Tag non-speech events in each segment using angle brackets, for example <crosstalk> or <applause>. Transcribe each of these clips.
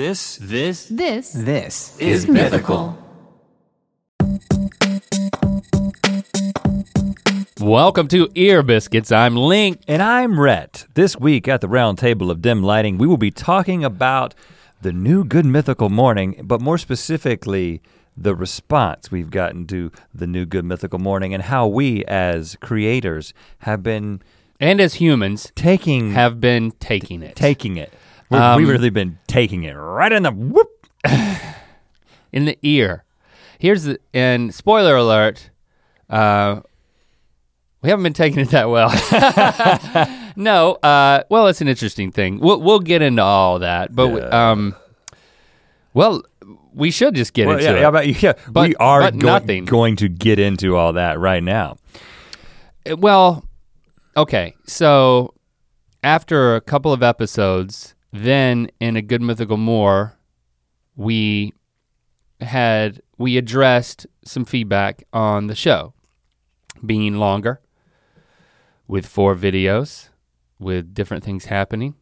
This This This This is mythical. Welcome to Ear Biscuits. I'm Link. and I'm Rhett. This week at the round table of dim lighting, we will be talking about the new Good Mythical Morning, but more specifically, the response we've gotten to the new Good Mythical Morning and how we as creators have been And as humans, taking have been taking it. taking it. Um, we've really been taking it right in the whoop. <sighs> in the ear. Here's the and spoiler alert. Uh, we haven't been taking it that well. <laughs> no, uh, well, it's an interesting thing. We'll we'll get into all that, but Yeah. um, well, we should just get Well, into yeah, it. yeah, but yeah, we are but going, nothing. going to get into all that right now. Well, okay. So after a couple of episodes, then in a good mythical more, we had we addressed some feedback on the show being longer with four videos with different things happening.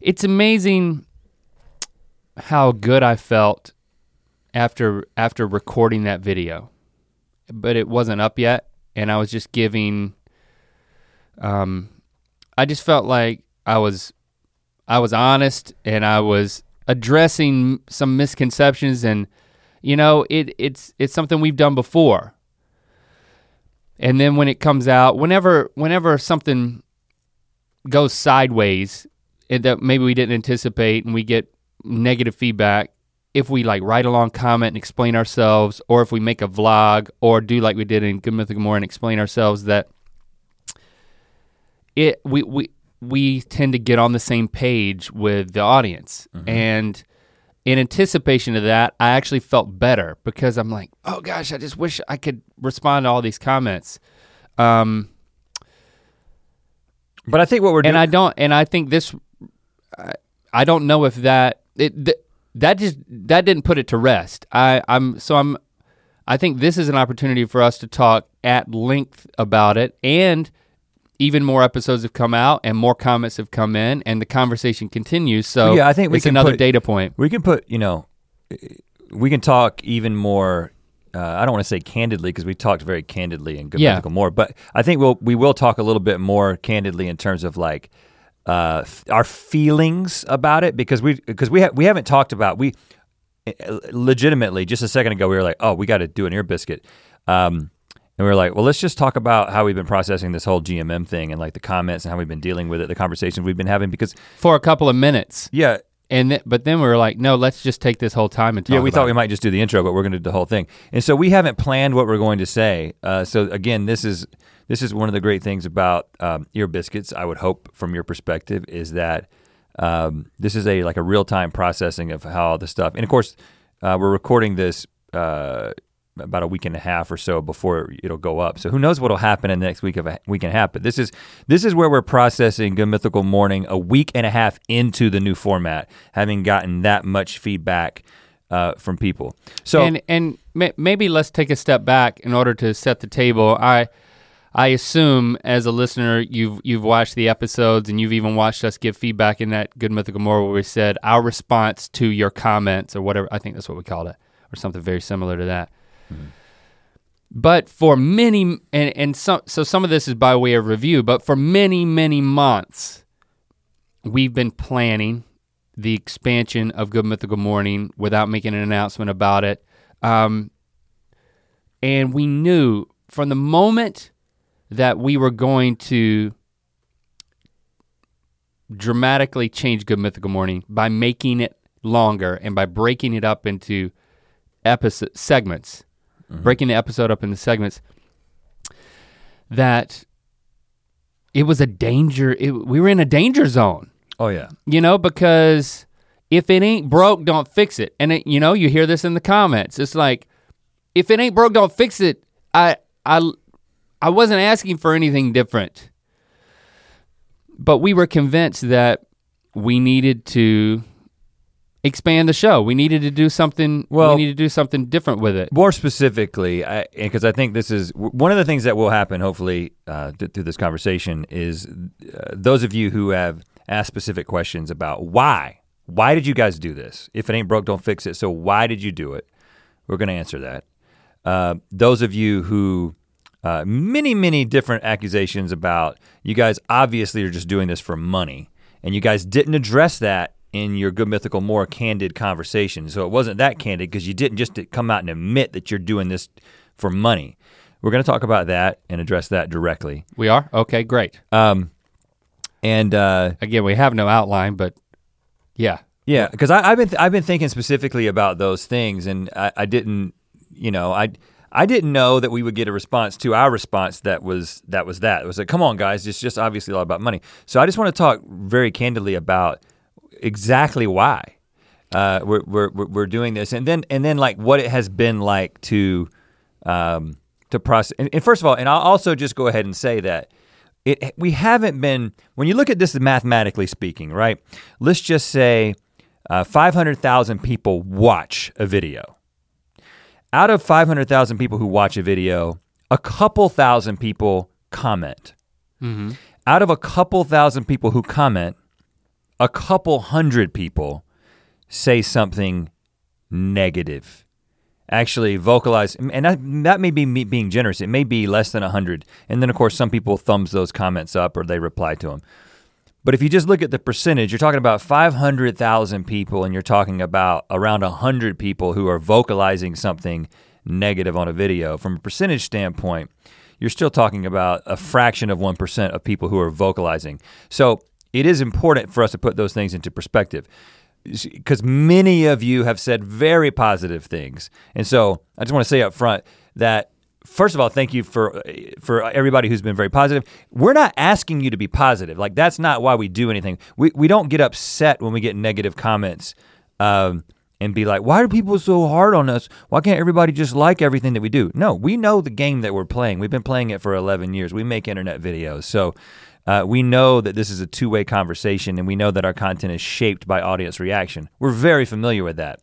It's amazing how good I felt after after recording that video. But it wasn't up yet and I was just giving um I just felt like I was I was honest and I was addressing some misconceptions and you know it it's it's something we've done before. And then when it comes out, whenever whenever something goes sideways that maybe we didn't anticipate and we get negative feedback, if we like write a long comment and explain ourselves, or if we make a vlog or do like we did in Good Mythical More and explain ourselves that it we we we tend to get on the same page with the audience. And in anticipation of that, I actually felt better because I'm like, oh gosh, I just wish I could respond to all these comments. Um, But I think what we're doing and I don't, and I think this, I, I don't know if that it th- that just that didn't put it to rest. I I'm so I'm, I think this is an opportunity for us to talk at length about it, and even more episodes have come out, and more comments have come in, and the conversation continues. So Yeah, I think we it's can another put- data point. We can put, you know, we can talk even more. Uh, I don't want to say candidly because we talked very candidly in Good Yeah. Mythical More, but I think we'll we will talk a little bit more candidly in terms of like uh, f- our feelings about it because we because we ha- we haven't talked about we uh, legitimately just a second ago we were like oh we got to do an ear biscuit. Um, and we were like, well, let's just talk about how we've been processing this whole GMM thing and like the comments and how we've been dealing with it, the conversations we've been having. Because For a couple of minutes, yeah, and th- but then we were like, no, let's just take this whole time and talk. Yeah, we thought it. we might just do the intro, but we're going to do the whole thing. And so we haven't planned what we're going to say. Uh, so again, this is this is one of the great things about um, ear biscuits. I would hope, from your perspective, is that um, this is a like a real time processing of how the stuff. And of course, uh, we're recording this. Uh, about a week and a half or so before it'll go up. So who knows what'll happen in the next week of a week and a half. But this is this is where we're processing Good Mythical Morning a week and a half into the new format, having gotten that much feedback uh, from people. So and and ma- maybe let's take a step back in order to set the table. I I assume as a listener you've you've watched the episodes and you've even watched us give feedback in that Good Mythical More where we said our response to your comments or whatever I think that's what we called it or something very similar to that. But for many and and some so some of this is by way of review, but for many many months we've been planning the expansion of Good Mythical Morning without making an announcement about it. Um, and we knew from the moment that we were going to dramatically change Good Mythical Morning by making it longer and by breaking it up into episode segments, Mm-hmm. breaking the episode up into segments, that it was a danger. It, we were in a danger zone oh yeah, you know, because if it ain't broke, don't fix it. And it, you know, you hear this in the comments. It's like, if it ain't broke, don't fix it. I I I wasn't asking for anything different. But we were convinced that we needed to expand the show. We needed to do something Well- we need to do something different with it. more specifically, because I, think this is one of the things that will happen. Hopefully, uh, th- through this conversation, is uh, those of you who have asked specific questions about why why did you guys do this? If it ain't broke, don't fix it. So why did you do it? We're gonna answer that. Uh, those of you who uh, many, many different accusations about you guys obviously are just doing this for money, and you guys didn't address that in your good mythical more candid conversation. So it wasn't that candid because you didn't just come out and admit that you're doing this for money. We're going to talk about that and address that directly. We are okay, great. Um, and uh, Again, we have no outline, but yeah, yeah, because I've been I've been thinking specifically about those things, and I, I didn't, you know, I I didn't know that we would get a response to our response that was that was that. It was like, come on, guys, it's just obviously all about money. So I just want to talk very candidly about exactly why uh, we're, we're we're doing this, and then and then like what it has been like to um, to process. And, and first of all, and I'll also just go ahead and say that it we haven't been when you look at this mathematically speaking, right? Let's just say uh, five hundred thousand people watch a video. Out of five hundred thousand people who watch a video, a couple thousand people comment. Out of a couple thousand people who comment, a couple hundred people say something negative. Actually, vocalize, and that, that may be me being generous. It may be less than 100. And then, of course, some people thumbs those comments up or they reply to them. But if you just look at the percentage, you're talking about 500,000 people and you're talking about around 100 people who are vocalizing something negative on a video. From a percentage standpoint, you're still talking about a fraction of 1% of people who are vocalizing. So it is important for us to put those things into perspective because many of you have said very positive things. And so I just want to say up front that first of all, thank you for for everybody who's been very positive. We're not asking you to be positive. Like that's not why we do anything. We we don't get upset when we get negative comments. Um, and be like, why are people so hard on us? Why can't everybody just like everything that we do? No, we know the game that we're playing. We've been playing it for 11 years. We make internet videos. So uh, we know that this is a two way conversation and we know that our content is shaped by audience reaction. We're very familiar with that.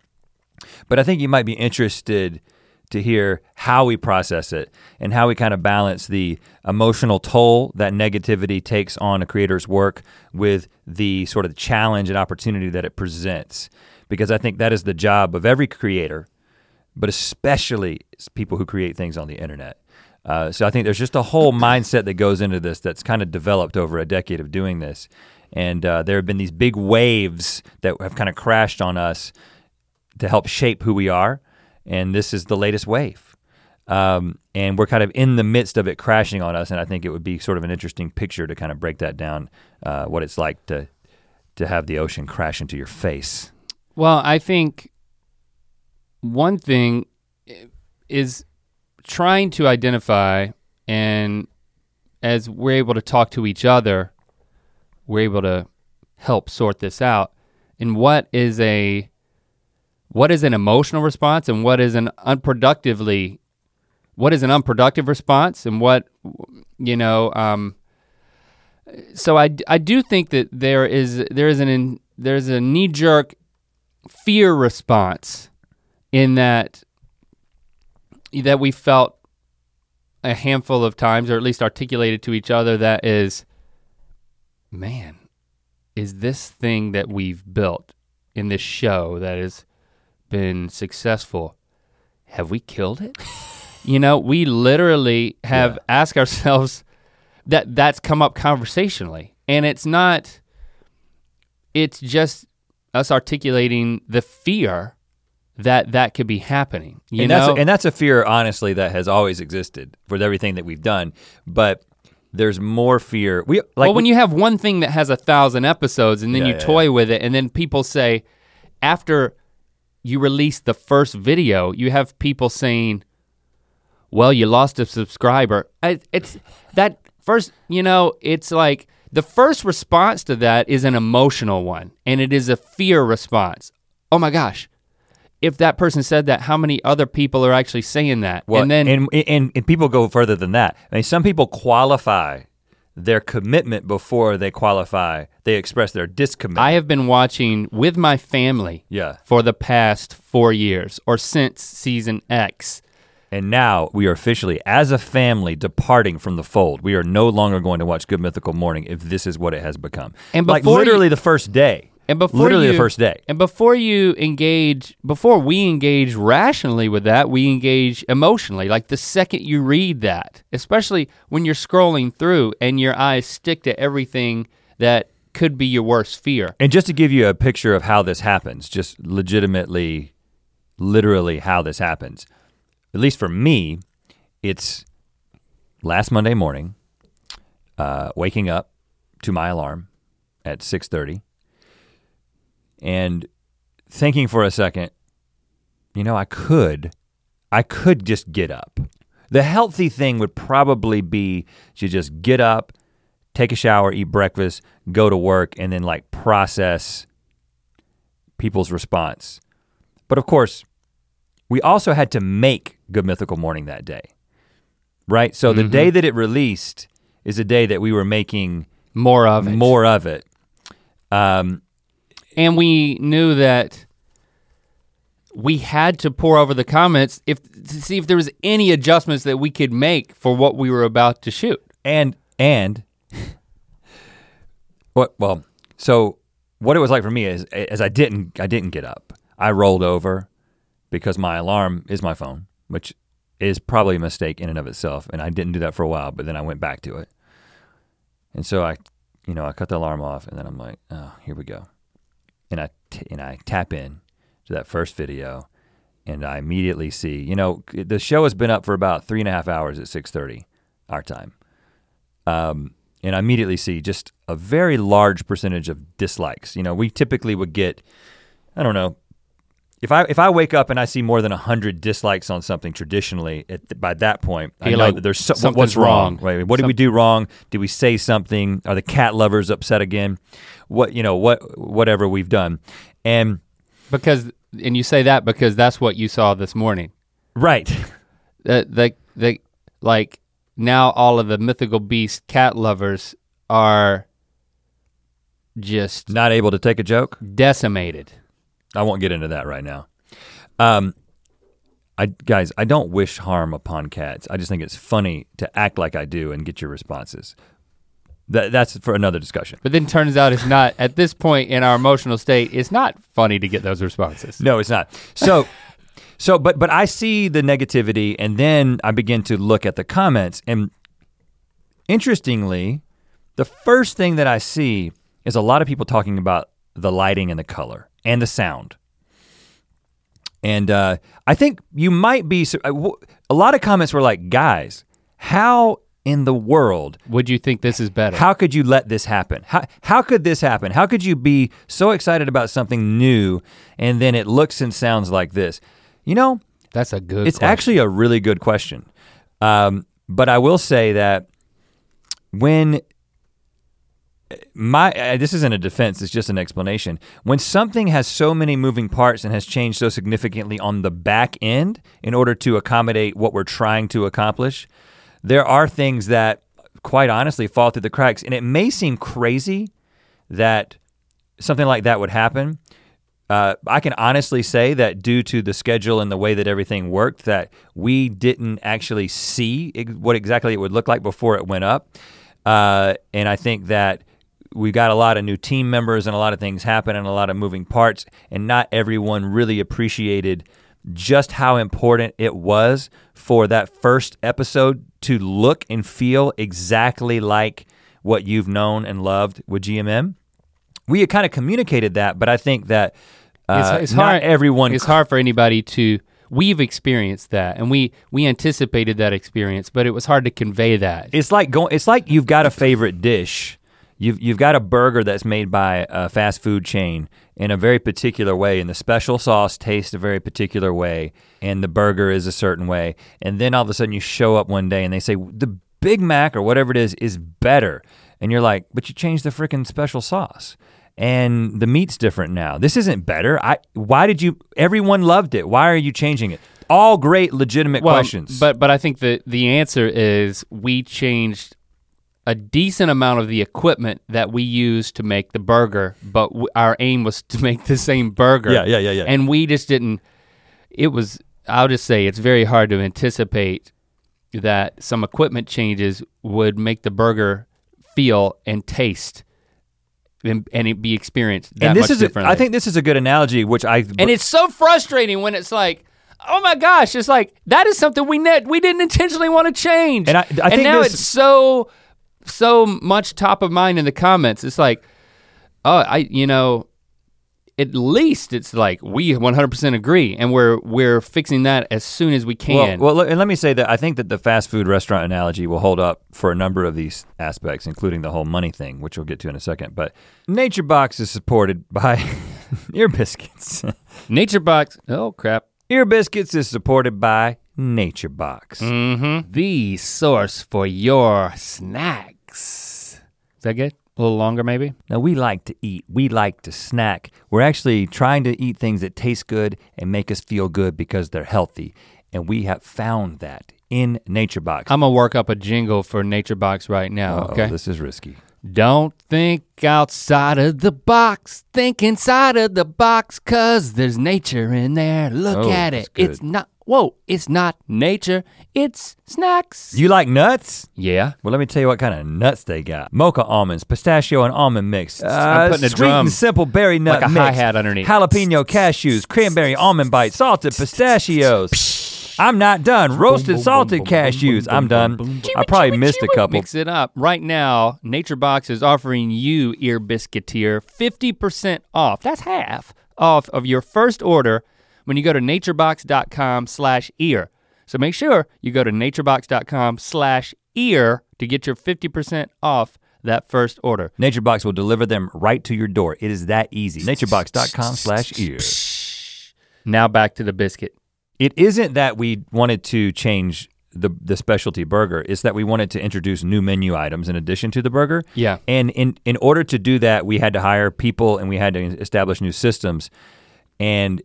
But I think you might be interested to hear how we process it and how we kind of balance the emotional toll that negativity takes on a creator's work with the sort of challenge and opportunity that it presents. Because I think that is the job of every creator, but especially people who create things on the internet. Uh, so I think there's just a whole mindset that goes into this that's kind of developed over a decade of doing this. And uh, there have been these big waves that have kind of crashed on us to help shape who we are. And this is the latest wave. Um, and we're kind of in the midst of it crashing on us. And I think it would be sort of an interesting picture to kind of break that down, uh, what it's like to to have the ocean crash into your face. Well, I think one thing is trying to identify and as we're able to talk to each other, we're able to help sort this out. And what is a what is an emotional response and what is an unproductively what is an unproductive response and what you know um, so I, I do think that there is there is an there's a knee jerk fear response in that that we felt a handful of times or at least articulated to each other that is man is this thing that we've built in this show that has been successful have we killed it <laughs> you know we literally have Yeah. asked ourselves that that's come up conversationally and it's not it's just us articulating the fear that that could be happening you and know that's and that's a fear, honestly, that has always existed with everything that we've done. But there's more fear. We like well when we- you have one thing that has a thousand episodes and then Yeah, you yeah, toy with it and then people say after you release the first video you have people saying well you lost a subscriber I, it's that first you know it's like the first response to that is an emotional one and it is a fear response oh my gosh if that person said that how many other people are actually saying that Well, and then and, and and people go further than that. I mean, some people qualify their commitment before they qualify. They express their discommitment. I have been watching with my family yeah, for the past four years or since season X. and now we are officially, as a family, departing from the fold. We are no longer going to watch Good Mythical Morning if this is what it has become. And like before you- literally the first day, And before literally you, the first day. And before you engage, before we engage rationally with that, we engage emotionally. Like the second you read that, especially when you're scrolling through and your eyes stick to everything that could be your worst fear. And just to give you a picture of how this happens, just legitimately, literally how this happens, at least for me, it's last Monday morning, uh, waking up to my alarm at 6:30 and thinking for a second, you know, I could I could just get up. The healthy thing would probably be to just get up, take a shower, eat breakfast, go to work and then like process people's response. But of course, we also had to make Good Mythical Morning that day. Right? So the Mhm. day that it released is a day that we were making More of it. more of it. Um, And we knew that we had to pour over the comments if to see if there was any adjustments that we could make for what we were about to shoot. and and <laughs> what well so what it was like for me is as i didn't i didn't get up. I rolled over because my alarm is my phone which is probably a mistake in and of itself and i didn't do that for a while but then i went back to it. And so i you know i cut the alarm off and then i'm like oh here we go and i t- and i tap in to that first video and i immediately see you know the show has been up for about three and a half hours at 6.30 our time um, and I immediately see just a very large percentage of dislikes. You know, we typically would get, I don't know, if I if I wake up and I see more than hundred dislikes on something traditionally, at, by that point, I You're know like, that there's so, something's what's wrong. wrong. What did we do wrong? Did we say something? Are the cat lovers upset again? What you know, what whatever we've done, and Because and you say that because that's what you saw this morning. right, That the the like now all of the mythical beast cat lovers are just not able to take a joke. decimated. I won't get into that right now. Um, I guys, I don't wish harm upon cats. I just think it's funny to act like I do and get your responses. That that's for another discussion. But then turns out it's not at this point in our emotional state, it's not funny to get those responses. No, it's not. So, so, but but I see the negativity, and then I begin to look at the comments, and interestingly, the first thing that I see is a lot of people talking about the lighting and the color and the sound. And uh, I think you might be. uh, A lot of comments were like, "Guys, how in the world Would you think this is better? how could you let this happen? How, how could this happen? How could you be so excited about something new and then it looks and sounds like this? You know, That's a good it's question. actually a really good question. Um, but I will say that when my uh, this isn't a defense, it's just an explanation. When something has so many moving parts and has changed so significantly on the back end in order to accommodate what we're trying to accomplish, there are things that quite honestly fall through the cracks and it may seem crazy that something like that would happen. Uh, I can honestly say that due to the schedule and the way that everything worked, that we didn't actually see what exactly it would look like before it went up. Uh, and I think that we got a lot of new team members and a lot of things happen and a lot of moving parts, and not everyone really appreciated just how important it was for that first episode to look and feel exactly like what you've known and loved with GMM we had kind of communicated that, but I think that uh, It's- it's not hard- everyone. it's hard for anybody to we've experienced that and we we anticipated that experience, but it was hard to convey that. It's like going. It's like you've got a favorite dish. You've you've got a burger that's made by a fast food chain in a very particular way, and the special sauce tastes a very particular way, and the burger is a certain way, and then all of a sudden you show up one day and they say the Big Mac or whatever it is is better, and you're like, but you changed the freaking special sauce. And the meat's different now. This isn't better. I why did you everyone loved it. Why are you changing it? All great legitimate Well, questions. But but I think the the answer is we changed a decent amount of the equipment that we use to make the burger, but w- our aim was to make the same burger. yeah, yeah, yeah, yeah. And we just didn't it was I'll just say it's very hard to anticipate that some equipment changes would make the burger feel and taste and, and it be experienced that and this much is differently. I think this is a good analogy, which I and it's so frustrating when it's like, oh my gosh, it's like that is something we net we didn't intentionally want to change, And I- I think now this- it's so so much top of mind in the comments. It's like, oh, I you know, at least it's like we 100% agree, and we're we're fixing that as soon as we can. Well, well, and let me say that I think that the fast food restaurant analogy will hold up for a number of these aspects, including the whole money thing, which we'll get to in a second. But Nature Box is supported by <laughs> Ear Biscuits. <laughs> Nature Box. Oh crap. Ear Biscuits is supported by Nature Box. Mm-hmm. The source for your snacks. Is that good? A little longer, maybe. Now we like to eat, we like to snack. We're actually trying to eat things that taste good and make us feel good because they're healthy. And we have found that in Nature Box. I'm gonna work up a jingle for Nature Box right now. Uh-oh, okay. This is risky. Don't think outside of the box. Think inside of the box, cause there's nature in there. Look Oh, at it. It's not. Whoa! It's not nature. It's snacks. You like nuts? yeah. Well, let me tell you what kind of nuts they got. Mocha almonds, pistachio and almond mix. I'm uh, putting a sweet drum, and simple berry nut like a mix. hi-hat underneath. Jalapeno cashews, cranberry almond bites, salted pistachios. I'm not done. Roasted salted cashews. I'm done. I probably missed a couple. Mix it up. Right now, Nature Box is offering you, Ear Biscuiteer, 50% off. That's half off of your first order when you go to naturebox.com slash ear. So make sure you go to naturebox.com slash ear to get your 50% off that first order. NatureBox will deliver them right to your door. It is that easy. Naturebox.com slash ear. Now back to the biscuit. It isn't that we wanted to change the, the specialty burger. It's that we wanted to introduce new menu items in addition to the burger. Yeah. And in, in order to do that, we had to hire people and we had to establish new systems. And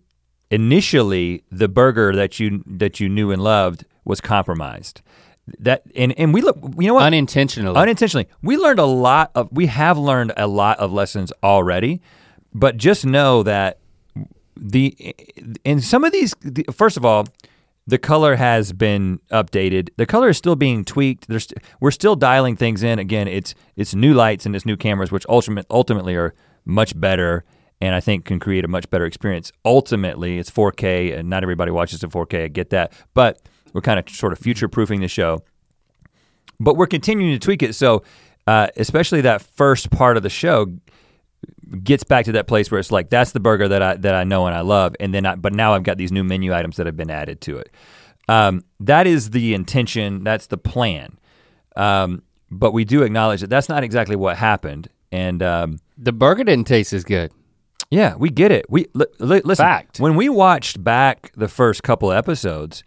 initially, the burger that you that you knew and loved was compromised. That and and we look, you know what? Unintentionally. unintentionally we learned a lot of we have learned a lot of lessons already but just know that the in some of these the, first of all the color has been updated the color is still being tweaked there's we're still dialing things in again it's it's new lights and it's new cameras which ultimate, ultimately are much better and I think can create a much better experience. Ultimately, it's 4K and not everybody watches in 4K, I get that. But we're kind of sort of future proofing the show but we're continuing to tweak it. So, uh, especially that first part of the show gets back to that place where it's like that's the burger that I that I know and I love, and then I, but now I've got these new menu items that have been added to it. Um, that is the intention. That's the plan. Um, but we do acknowledge that that's not exactly what happened, and um, the burger didn't taste as good. Yeah, we get it. We li- li- listen. Fact. When we watched back the first couple episodes,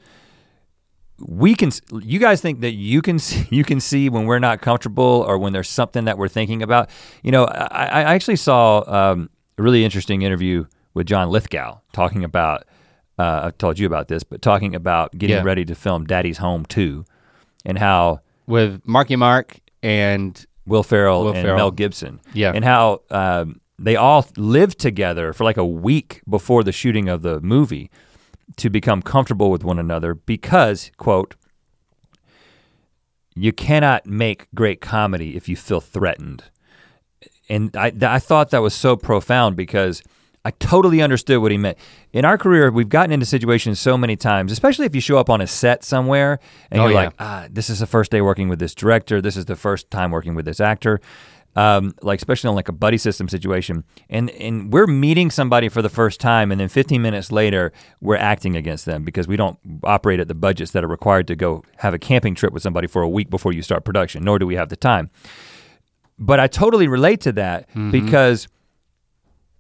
we can. You guys think that you can <laughs> see, you can see when we're not comfortable or when there's something that we're thinking about. You know, I, I actually saw um, a really interesting interview with John Lithgow talking about. Uh, I've told you about this, but talking about getting Yeah. ready to film Daddy's Home 2 and how With Marky Mark and Will Ferrell Will and Ferrell. Mel Gibson. Yeah. And how um, they all lived together for like a week before the shooting of the movie to become comfortable with one another because, quote, you cannot make great comedy if you feel threatened. And I, I thought that was so profound because I totally understood what he meant. In our career, we've gotten into situations so many times, especially if you show up on a set somewhere and Oh, you're yeah. like, ah, this is the first day working with this director. This is the first time working with this actor. Um, like especially on like a buddy system situation, and and we're meeting somebody for the first time, and then 15 minutes later we're acting against them because we don't operate at the budgets that are required to go have a camping trip with somebody for a week before you start production, nor do we have the time. But I totally relate to that because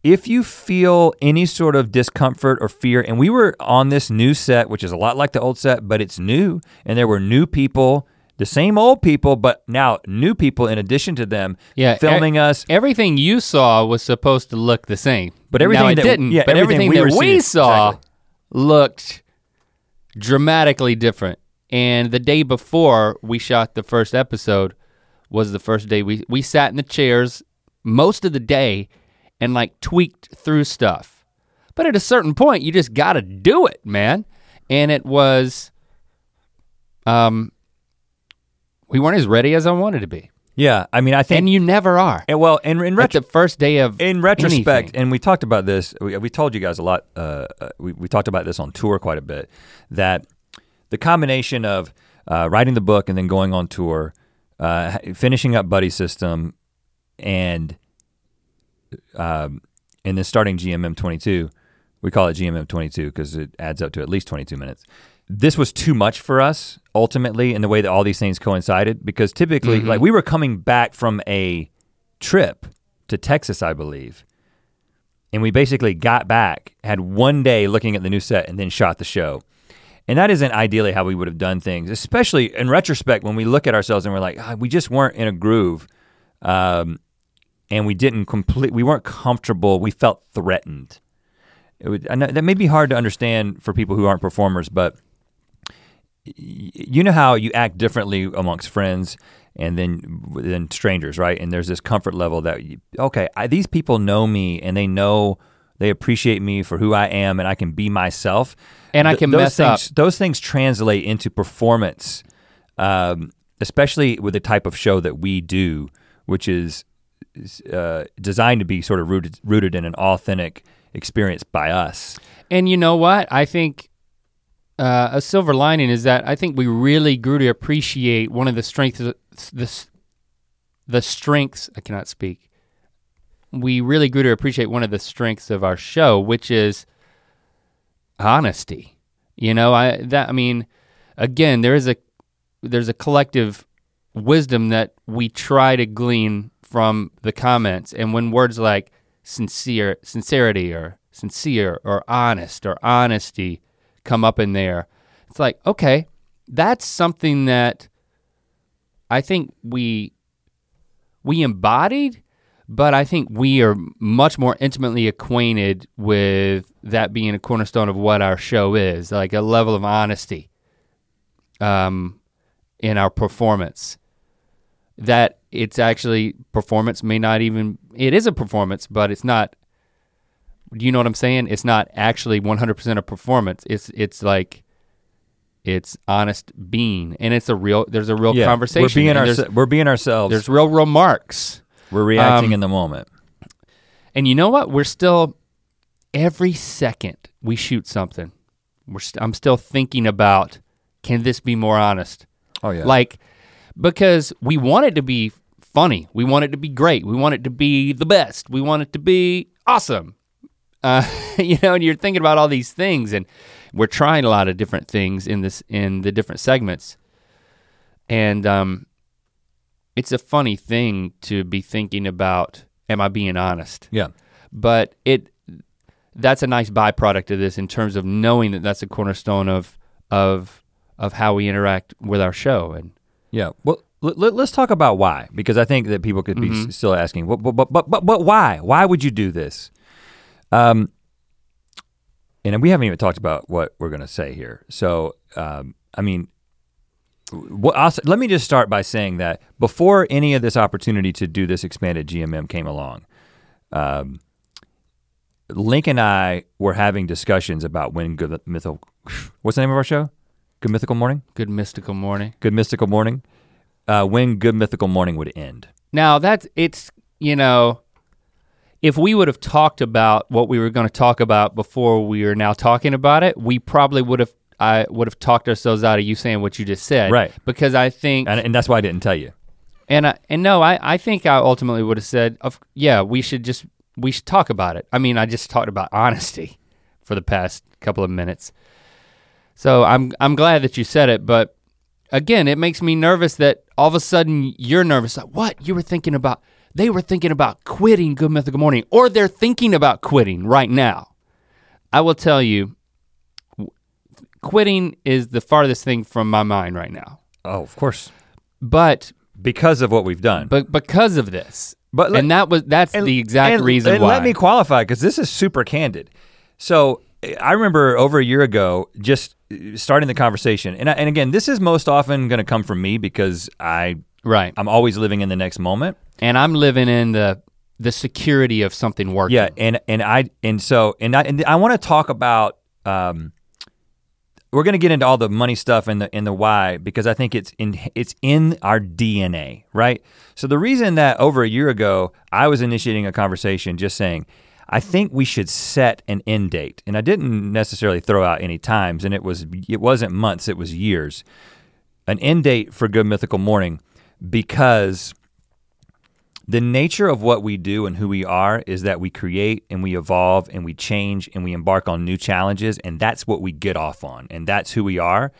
if you feel any sort of discomfort or fear, and we were on this new set, which is a lot like the old set, but it's new, and there were new people, the same old people, but now new people in addition to them, Yeah, filming us. everything you saw was supposed to look the same. But everything now that- didn't. yeah, but everything everything, we that we saw exactly. looked dramatically different. And the day before we shot the first episode was the first day we we sat in the chairs most of the day and like tweaked through stuff. But at a certain point you just got to do it, man. And it was um we weren't as ready as I wanted to be. Yeah, I mean, I think. and you never are. and well, in, in At retro, the first day of in retrospect, anything. and we talked about this. We, we told you guys a lot. Uh, uh, we we talked about this on tour quite a bit. That the combination of uh, writing the book and then going on tour, uh, finishing up Buddy System, and um, and then starting GMM 22. We call it GMM 22 because it adds up to at least 22 minutes. This was too much for us ultimately in the way that all these things coincided because typically, like we were coming back from a trip to Texas, I believe, and we basically got back, had one day looking at the new set, and then shot the show. And that isn't ideally how we would have done things, especially in retrospect when we look at ourselves and we're like, "Ah, we just weren't in a groove. Um, and we didn't complete, we weren't comfortable, we felt threatened. It would, that may be hard to understand for people who aren't performers, but you know how you act differently amongst friends and then then strangers, right? And there's this comfort level that you, okay, I, these people know me and they know they appreciate me for who I am and I can be myself. And I can those mess things, up. Those things translate into performance, um, especially with the type of show that we do, which is uh, designed to be sort of rooted rooted in an authentic experience by us. And you know what? I think uh, a silver lining is that I think we really grew to appreciate one of the strengths, the the strengths. I cannot speak. We really grew to appreciate one of the strengths of our show, which is honesty. You know, I that I mean, again, there is a there's a collective wisdom that we try to glean from the comments, and when words like sincere, sincerity, or sincere, or honest, or honesty come up in there, it's like okay, that's something that I think we we embodied, but I think we are much more intimately acquainted with that being a cornerstone of what our show is, like a level of honesty um, in our performance. That it's actually performance may not even it is a performance, but it's not. Do you know what I'm saying? It's not actually 100% of performance. It's it's like it's honest being, and it's a real. There's a real conversation. We're being our, we're being ourselves. there's real remarks. we're reacting um, in the moment. And you know what? We're still every second we shoot something. We're st- I'm still thinking about can this be more honest? Oh yeah. Like because we want it to be funny. We want it to be great. We want it to be the best. We want it to be awesome. Uh, <laughs> you know, and you're thinking about all these things and we're trying a lot of different things in this in the different segments. And um it's a funny thing to be thinking about am I being honest? yeah. but it that's a nice byproduct of this in terms of knowing that that's a cornerstone of of of how we interact with our show and Yeah. Well, let, us talk about why, because I think that people could be Mm-hmm. still asking, but, but, but, but, but, but why? Why would you do this? Um, and we haven't even talked about what we're going to say here. So, um, I mean, what I'll, let me just start by saying that before any of this opportunity to do this expanded GMM came along, um, Link and I were having discussions about when Good Mythical, <sighs> what's the name of our show? Good Mythical Morning? good mystical morning Good Mystical Morning, uh, when Good Mythical Morning would end. now that's it's you know if we would have talked about what we were going to talk about before we are now talking about it we probably would have i would have talked ourselves out of you saying what you just said Right. because i think And, and that's why I didn't tell you. And I, and no, I, I think I ultimately would have said, of, yeah, we should just we should talk about it. I mean, I just talked about <laughs> honesty for the past couple of minutes. So I'm I'm glad that you said it, but again, it makes me nervous that all of a sudden you're nervous. Like, what? You were thinking about they were thinking about quitting Good Mythical Morning, or they're thinking about quitting right now. I will tell you, quitting is the farthest thing from my mind right now. Oh, of course. But Because of what we've done. but because of this, But let- and that was that's And- the exact and- reason and why. let me qualify because this is super candid. So I remember over a year ago just uh, starting the conversation, and I, and again, this is most often going to come from me because I right, I'm always living in the next moment. and I'm living in the the security of something working. Yeah, and and I and so and I and I want to talk about um, we're gonna get into all the money stuff and the and the why because I think it's in it's in our DNA, right? So the reason that over a year ago I was initiating a conversation just saying, I think we should set an end date. And I didn't necessarily throw out any times, and it was it wasn't months, it was years. An end date for Good Mythical Morning because the nature of what we do and who we are is that we create and we evolve and we change and we embark on new challenges and that's what we get off on and that's who we are.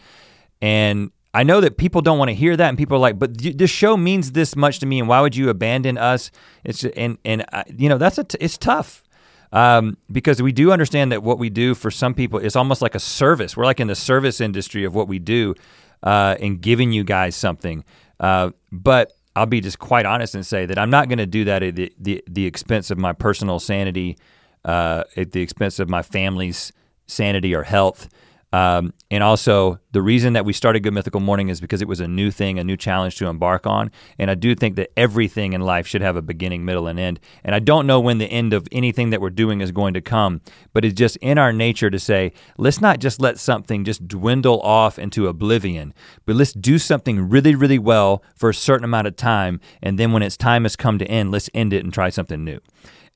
And I know that people don't want to hear that and people are like, but this show means this much to me and why would you abandon us? It's and and uh, you know that's a t- it's tough. Um, because we do understand that what we do for some people is almost like a service. We're like in the service industry of what we do uh, in giving you guys something. Uh, but I'll be just quite honest and say that I'm not going to do that at the, the, the, expense of my personal sanity, uh, at the expense of my family's sanity or health. Um, and also, the reason that we started Good Mythical Morning is because it was a new thing, a new challenge to embark on. And I do think that everything in life should have a beginning, middle, and end. And I don't know when the end of anything that we're doing is going to come, but it's just in our nature to say, let's not just let something just dwindle off into oblivion, but let's do something really, really well for a certain amount of time. And then when its time has come to end, let's end it and try something new.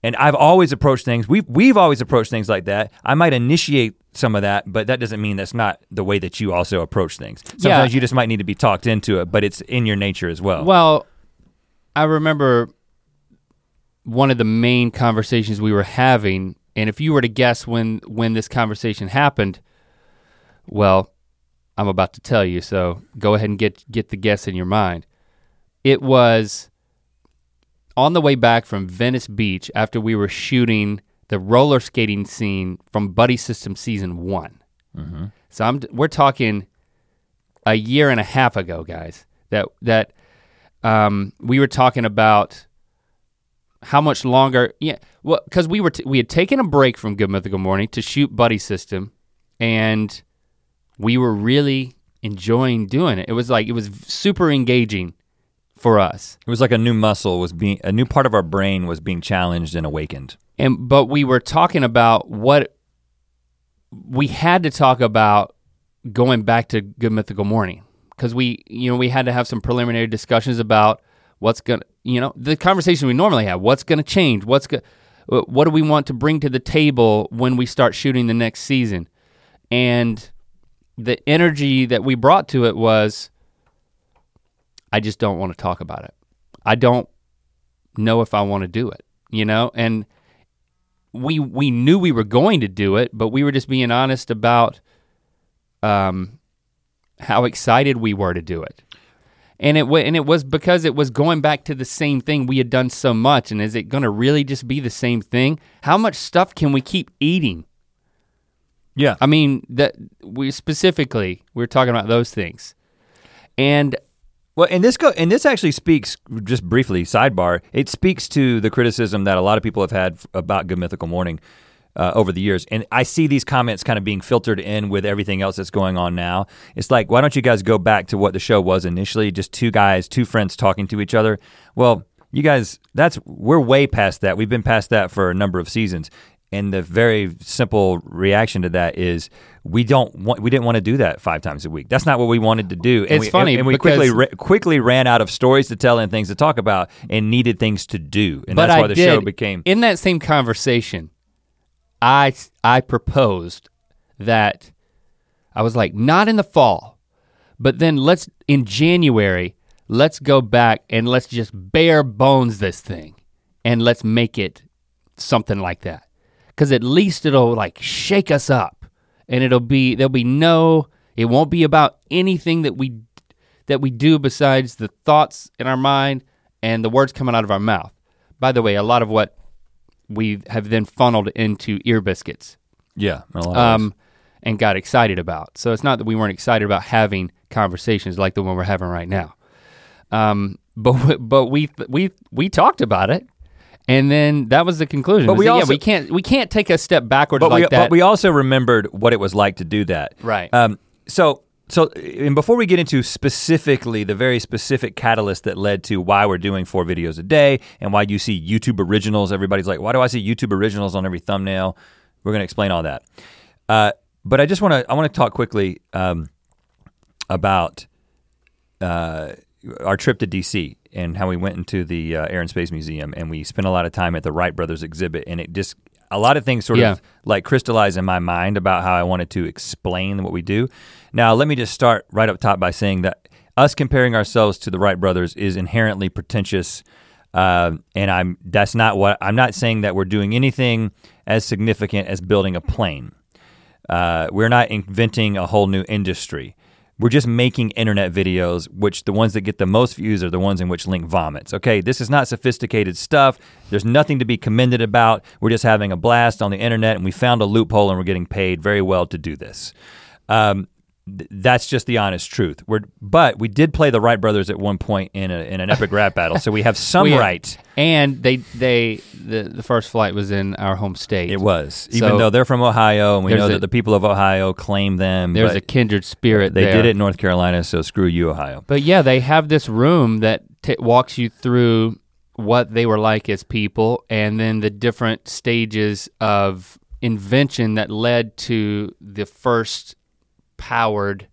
And I've always approached things, we've, we've always approached things like that. I might initiate some of that, but that doesn't mean that's not the way that you also approach things. Sometimes yeah. you just might need to be talked into it, but it's in your nature as well. Well, I remember one of the main conversations we were having, and if you were to guess when when this conversation happened, well, I'm about to tell you, so go ahead and get get the guess in your mind. It was on the way back from Venice Beach after we were shooting the roller skating scene from Buddy System season one. Mm-hmm. So I'm we're talking a year and a half ago, guys. That that um, we were talking about how much longer. Yeah, well, because we were t- we had taken a break from Good Mythical Morning to shoot Buddy System, and we were really enjoying doing it. It was like it was super engaging for us. It was like a new muscle was being a new part of our brain was being challenged and awakened. And but we were talking about what we had to talk about going back to Good Mythical Morning because we you know we had to have some preliminary discussions about what's going to you know the conversation we normally have what's going to change what's going what do we want to bring to the table when we start shooting the next season and the energy that we brought to it was I just don't want to talk about it. I don't know if I want to do it, you know? And we we knew we were going to do it, but we were just being honest about um how excited we were to do it. And it and it was because it was going back to the same thing we had done so much and is it going to really just be the same thing? How much stuff can we keep eating? Yeah. I mean, that we specifically we we're talking about those things. And well, and this go and this actually speaks just briefly sidebar. It speaks to the criticism that a lot of people have had about Good Mythical Morning uh, over the years, and I see these comments kind of being filtered in with everything else that's going on now. It's like, why don't you guys go back to what the show was initially? Just two guys, two friends talking to each other. Well, you guys, that's we're way past that. We've been past that for a number of seasons. And the very simple reaction to that is we don't want we didn't want to do that five times a week. That's not what we wanted to do. And it's we, funny and, and we quickly quickly ran out of stories to tell and things to talk about and needed things to do. And that's why I the did, show became In that same conversation, I I proposed that I was like not in the fall, but then let's in January, let's go back and let's just bare bones this thing and let's make it something like that because at least it'll like shake us up. And it'll be there'll be no it won't be about anything that we that we do besides the thoughts in our mind and the words coming out of our mouth. By the way a lot of what we have then funneled into ear biscuits. Yeah um, and got excited about. So it's not that we weren't excited about having conversations like the one we're having right now. Um, <laughs> but but we we we talked about it and then that was the conclusion. But we also, yeah, we can't we can't take a step backwards but like we, that. But we also remembered what it was like to do that. Right. Um, so so and before we get into specifically the very specific catalyst that led to why we're doing four videos a day and why you see YouTube originals, everybody's like, why do I see YouTube originals on every thumbnail? We're gonna explain all that. Uh, but I just want to I want to talk quickly um, about uh, our trip to DC and how we went into the uh, Air and Space Museum and we spent a lot of time at the Wright Brothers exhibit and it just a lot of things sort Yeah. of like crystallized in my mind about how I wanted to explain what we do. Now, let me just start right up top by saying that us comparing ourselves to the Wright brothers is inherently pretentious. Um, and I'm that's not what I'm not saying that we're doing anything as significant as building a plane. Uh, we're not inventing a whole new industry. We're just making internet videos, which the ones that get the most views are the ones in which Link vomits. Okay, this is not sophisticated stuff. There's nothing to be commended about. We're just having a blast on the internet, and we found a loophole, and we're getting paid very well to do this. Um, th- that's just the honest truth. We're, but we did play the Wright brothers at one point in, a, in an epic rap battle, so we have some We- right. And they they the, the first flight was in our home state. It was, even though they're from Ohio, and we know a- that the people of Ohio claim them. There's a kindred spirit They there. did it in North Carolina, so screw you, Ohio. But yeah, they have this room that t- walks you through what they were like as people and then the different stages of invention that led to the first powered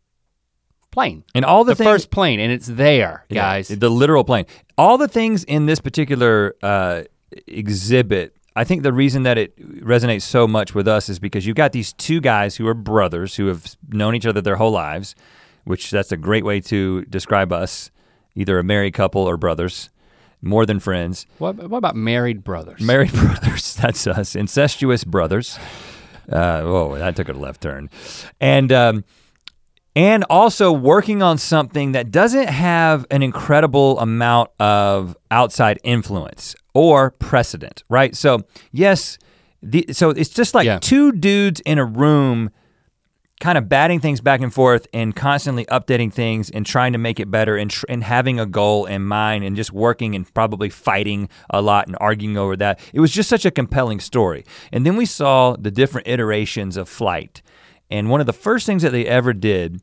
plane. And all the, The, things, first plane, and it's there, Yeah, guys. the literal plane. All the things in this particular uh, exhibit, I think the reason that it resonates so much with us is because you've got these two guys who are brothers who have known each other their whole lives, which that's a great way to describe us, either a married couple or brothers, more than friends. what, what about married brothers? Married <laughs> brothers, that's us. Incestuous brothers. Uh, whoa, that took a left turn. And um, and also working on something that doesn't have an incredible amount of outside influence or precedent, right? So yes, the, so it's just like Yeah. two dudes in a room kind of batting things back and forth and constantly updating things and trying to make it better and, tr- and having a goal in mind and just working and probably fighting a lot and arguing over that. It was just such a compelling story. And then we saw the different iterations of flight. And one of the first things that they ever did,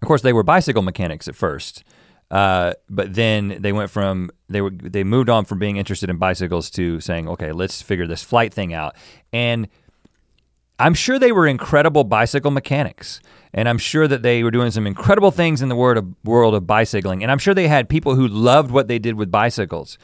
of course, they were bicycle mechanics at first. Uh, but then they went from they were they moved on from being interested in bicycles to saying, okay, let's figure this flight thing out. And I'm sure they were incredible bicycle mechanics. And I'm sure that they were doing some incredible things in the world of, world of bicycling. And I'm sure they had people who loved what they did with bicycles.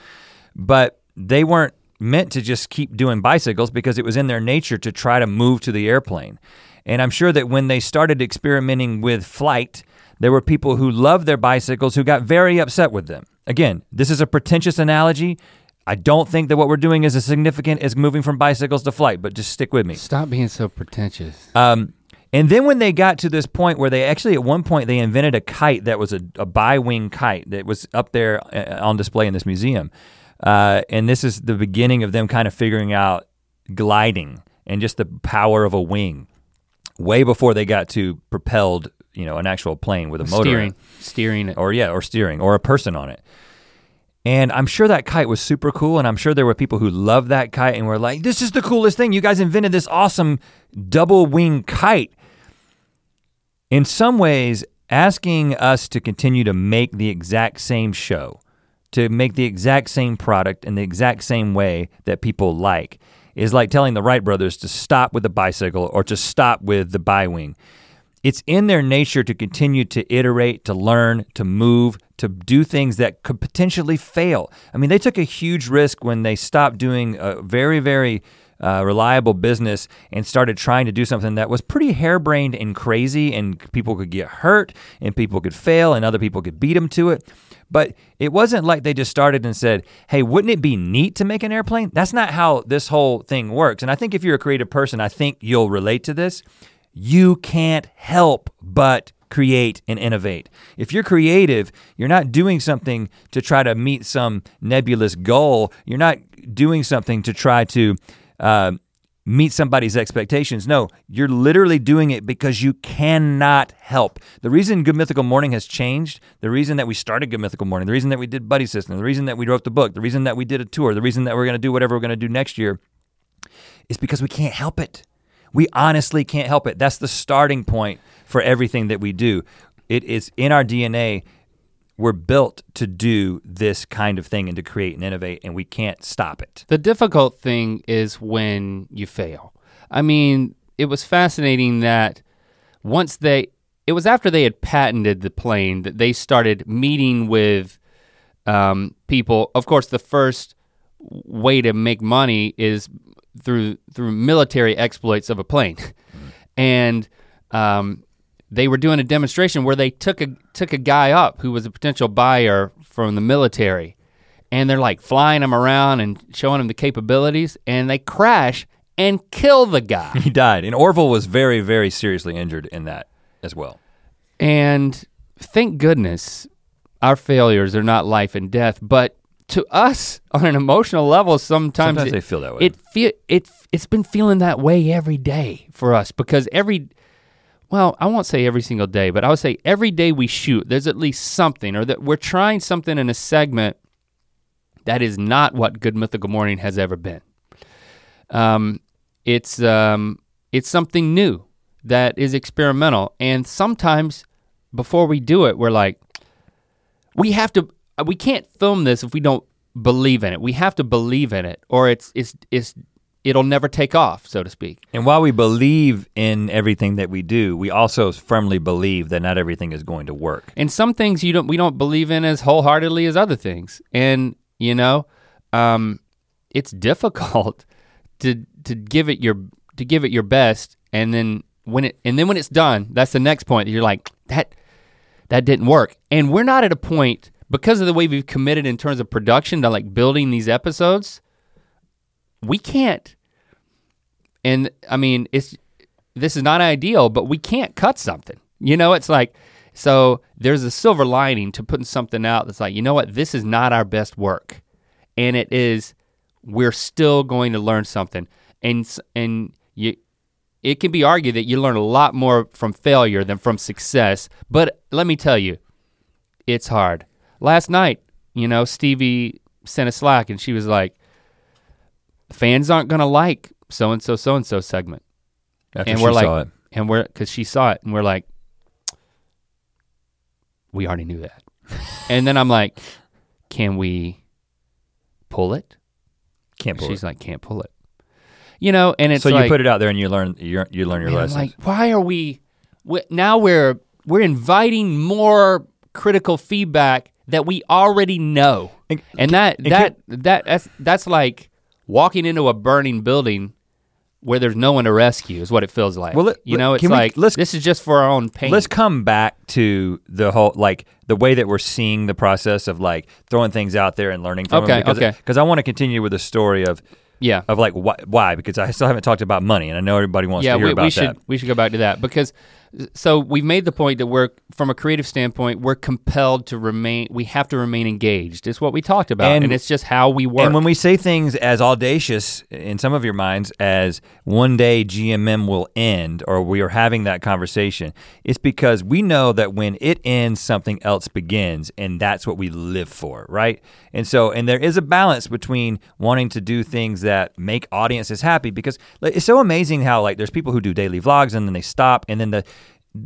But they weren't meant to just keep doing bicycles because it was in their nature to try to move to the airplane. And I'm sure that when they started experimenting with flight, there were people who loved their bicycles who got very upset with them. Again, this is a pretentious analogy. I don't think that what we're doing is as significant as moving from bicycles to flight, but just stick with me. Stop being so pretentious. Um, and then when they got to this point where they actually at one point they invented a kite that was a, a bi-wing kite that was up there uh, on display in this museum. Uh, and this is the beginning of them kind of figuring out gliding and just the power of a wing way before they got to propelled, you know, an actual plane with a motor. steering, steering it. Or yeah, or steering or a person on it. And I'm sure that kite was super cool, and I'm sure there were people who loved that kite and were like, "This is the coolest thing! You guys invented this awesome double wing kite." In some ways, asking us to continue to make the exact same show, to make the exact same product in the exact same way that people like, is like telling the Wright brothers to stop with the bicycle or to stop with the bi-wing. It's in their nature to continue to iterate, to learn, to move, to do things that could potentially fail. I mean, they took a huge risk when they stopped doing a very, very uh, reliable business and started trying to do something that was pretty harebrained and crazy, and people could get hurt, and people could fail, and other people could beat them to it. But it wasn't like they just started and said, hey, wouldn't it be neat to make an airplane? That's not how this whole thing works. And I think if you're a creative person, I think you'll relate to this you can't help but create and innovate. If you're creative, you're not doing something to try to meet some nebulous goal. You're not doing something to try to uh, meet somebody's expectations. No, you're literally doing it because you cannot help. The reason Good Mythical Morning has changed, the reason that we started Good Mythical Morning, the reason that we did Buddy System, the reason that we wrote the book, the reason that we did a tour, the reason that we're going to do whatever we're going to do next year is because we can't help it. We honestly can't help it. That's the starting point for everything that we do. It is in our DNA. We're built to do this kind of thing and to create and innovate, and we can't stop it. The difficult thing is when you fail. I mean, it was fascinating that once they it was after they had patented the plane that they started meeting with um, people. Of course, the first way to make money is through through military exploits of a plane, <laughs> and um, they were doing a demonstration where they took a took a guy up who was a potential buyer from the military, and they're like flying him around and showing him the capabilities, and they crash and kill the guy. <laughs> He died, and Orville was very, very seriously injured in that as well. And thank goodness our failures are not life and death, but to us on an emotional level, sometimes, Sometimes it, they feel that way. it feel it it's been feeling that way every day for us because every well, I won't say every single day, but I would say every day we shoot, there's at least something, or that we're trying something in a segment that is not what Good Mythical Morning has ever been. Um, it's um, it's something new that is experimental, and sometimes before we do it, we're like, we have to, we can't film this if we don't believe in it. We have to believe in it, or it's it's it's it'll never take off, so to speak. and while we believe in everything that we do, we also firmly believe that not everything is going to work. And some things you don't we don't believe in as wholeheartedly as other things. And you know, um, it's difficult <laughs> to to give it your to give it your best and then when it and then when it's done, that's the next point you're like, that that didn't work. And we're not at a point because of the way we've committed in terms of production to like building these episodes, we can't and I mean it's this is not ideal, but we can't cut something. You know, it's like so there's a silver lining to putting something out that's like, you know what, this is not our best work. And it is we're still going to learn something. And and you it can be argued that you learn a lot more from failure than from success, but let me tell you, it's hard. Last night, you know, Stevie sent a Slack and she was like, fans aren't gonna like so and so so and so segment. After And we're like- saw it. And we're cause she saw it and we're like, we already knew that. <laughs> and then I'm like, can we pull it? Can't pull it. She's it. like, can't pull it. You know, and it's so like, you put it out there and you learn you you learn your lessons. like, why are we, we? Now we're we're inviting more critical feedback that we already know, And- and that and that that that's that's like walking into a burning building where there's no one to rescue is what it feels like. Well, let- you know, it's we- like let's- this is just for our own pain. Let's come back to the whole like the way that we're seeing the process of like throwing things out there and learning from Okay, them. Because, okay. Because I want to continue with the story of yeah. of like why, why because I still haven't talked about money and I know everybody wants yeah, to hear we, about we that. should we should go back to that because so we've made the point that we're from a creative standpoint we're compelled to remain we have to remain engaged. It's what we talked about and, And- it's just how we work. And when we say things as audacious in some of your minds as one day GMM will end or we are having that conversation, it's because we know that when it ends, something else begins, and that's what we live for, right? And so, and there is a balance between wanting to do things that make audiences happy because it's so amazing how like there's people who do daily vlogs and then they stop and then the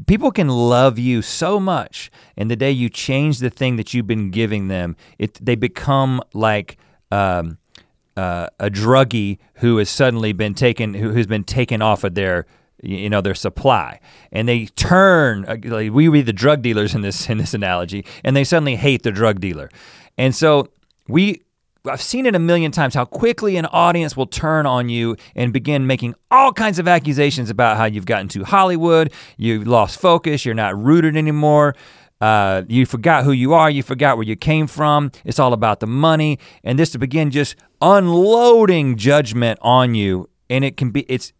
people can love you so much. And the day you change the thing that you've been giving them it they become like um, uh, a druggie who has suddenly been taken who, who's been taken off of their you know their supply. And they turn like we read the drug dealers in this in this analogy and they suddenly hate the drug dealer and so we I've seen it a million times how quickly an audience will turn on you and begin making all kinds of accusations about how you've gotten to Hollywood, you've lost focus, you're not rooted anymore, uh, you forgot who you are, you forgot where you came from, it's all about the money, and this to begin just unloading judgment on you. And it can be, it's,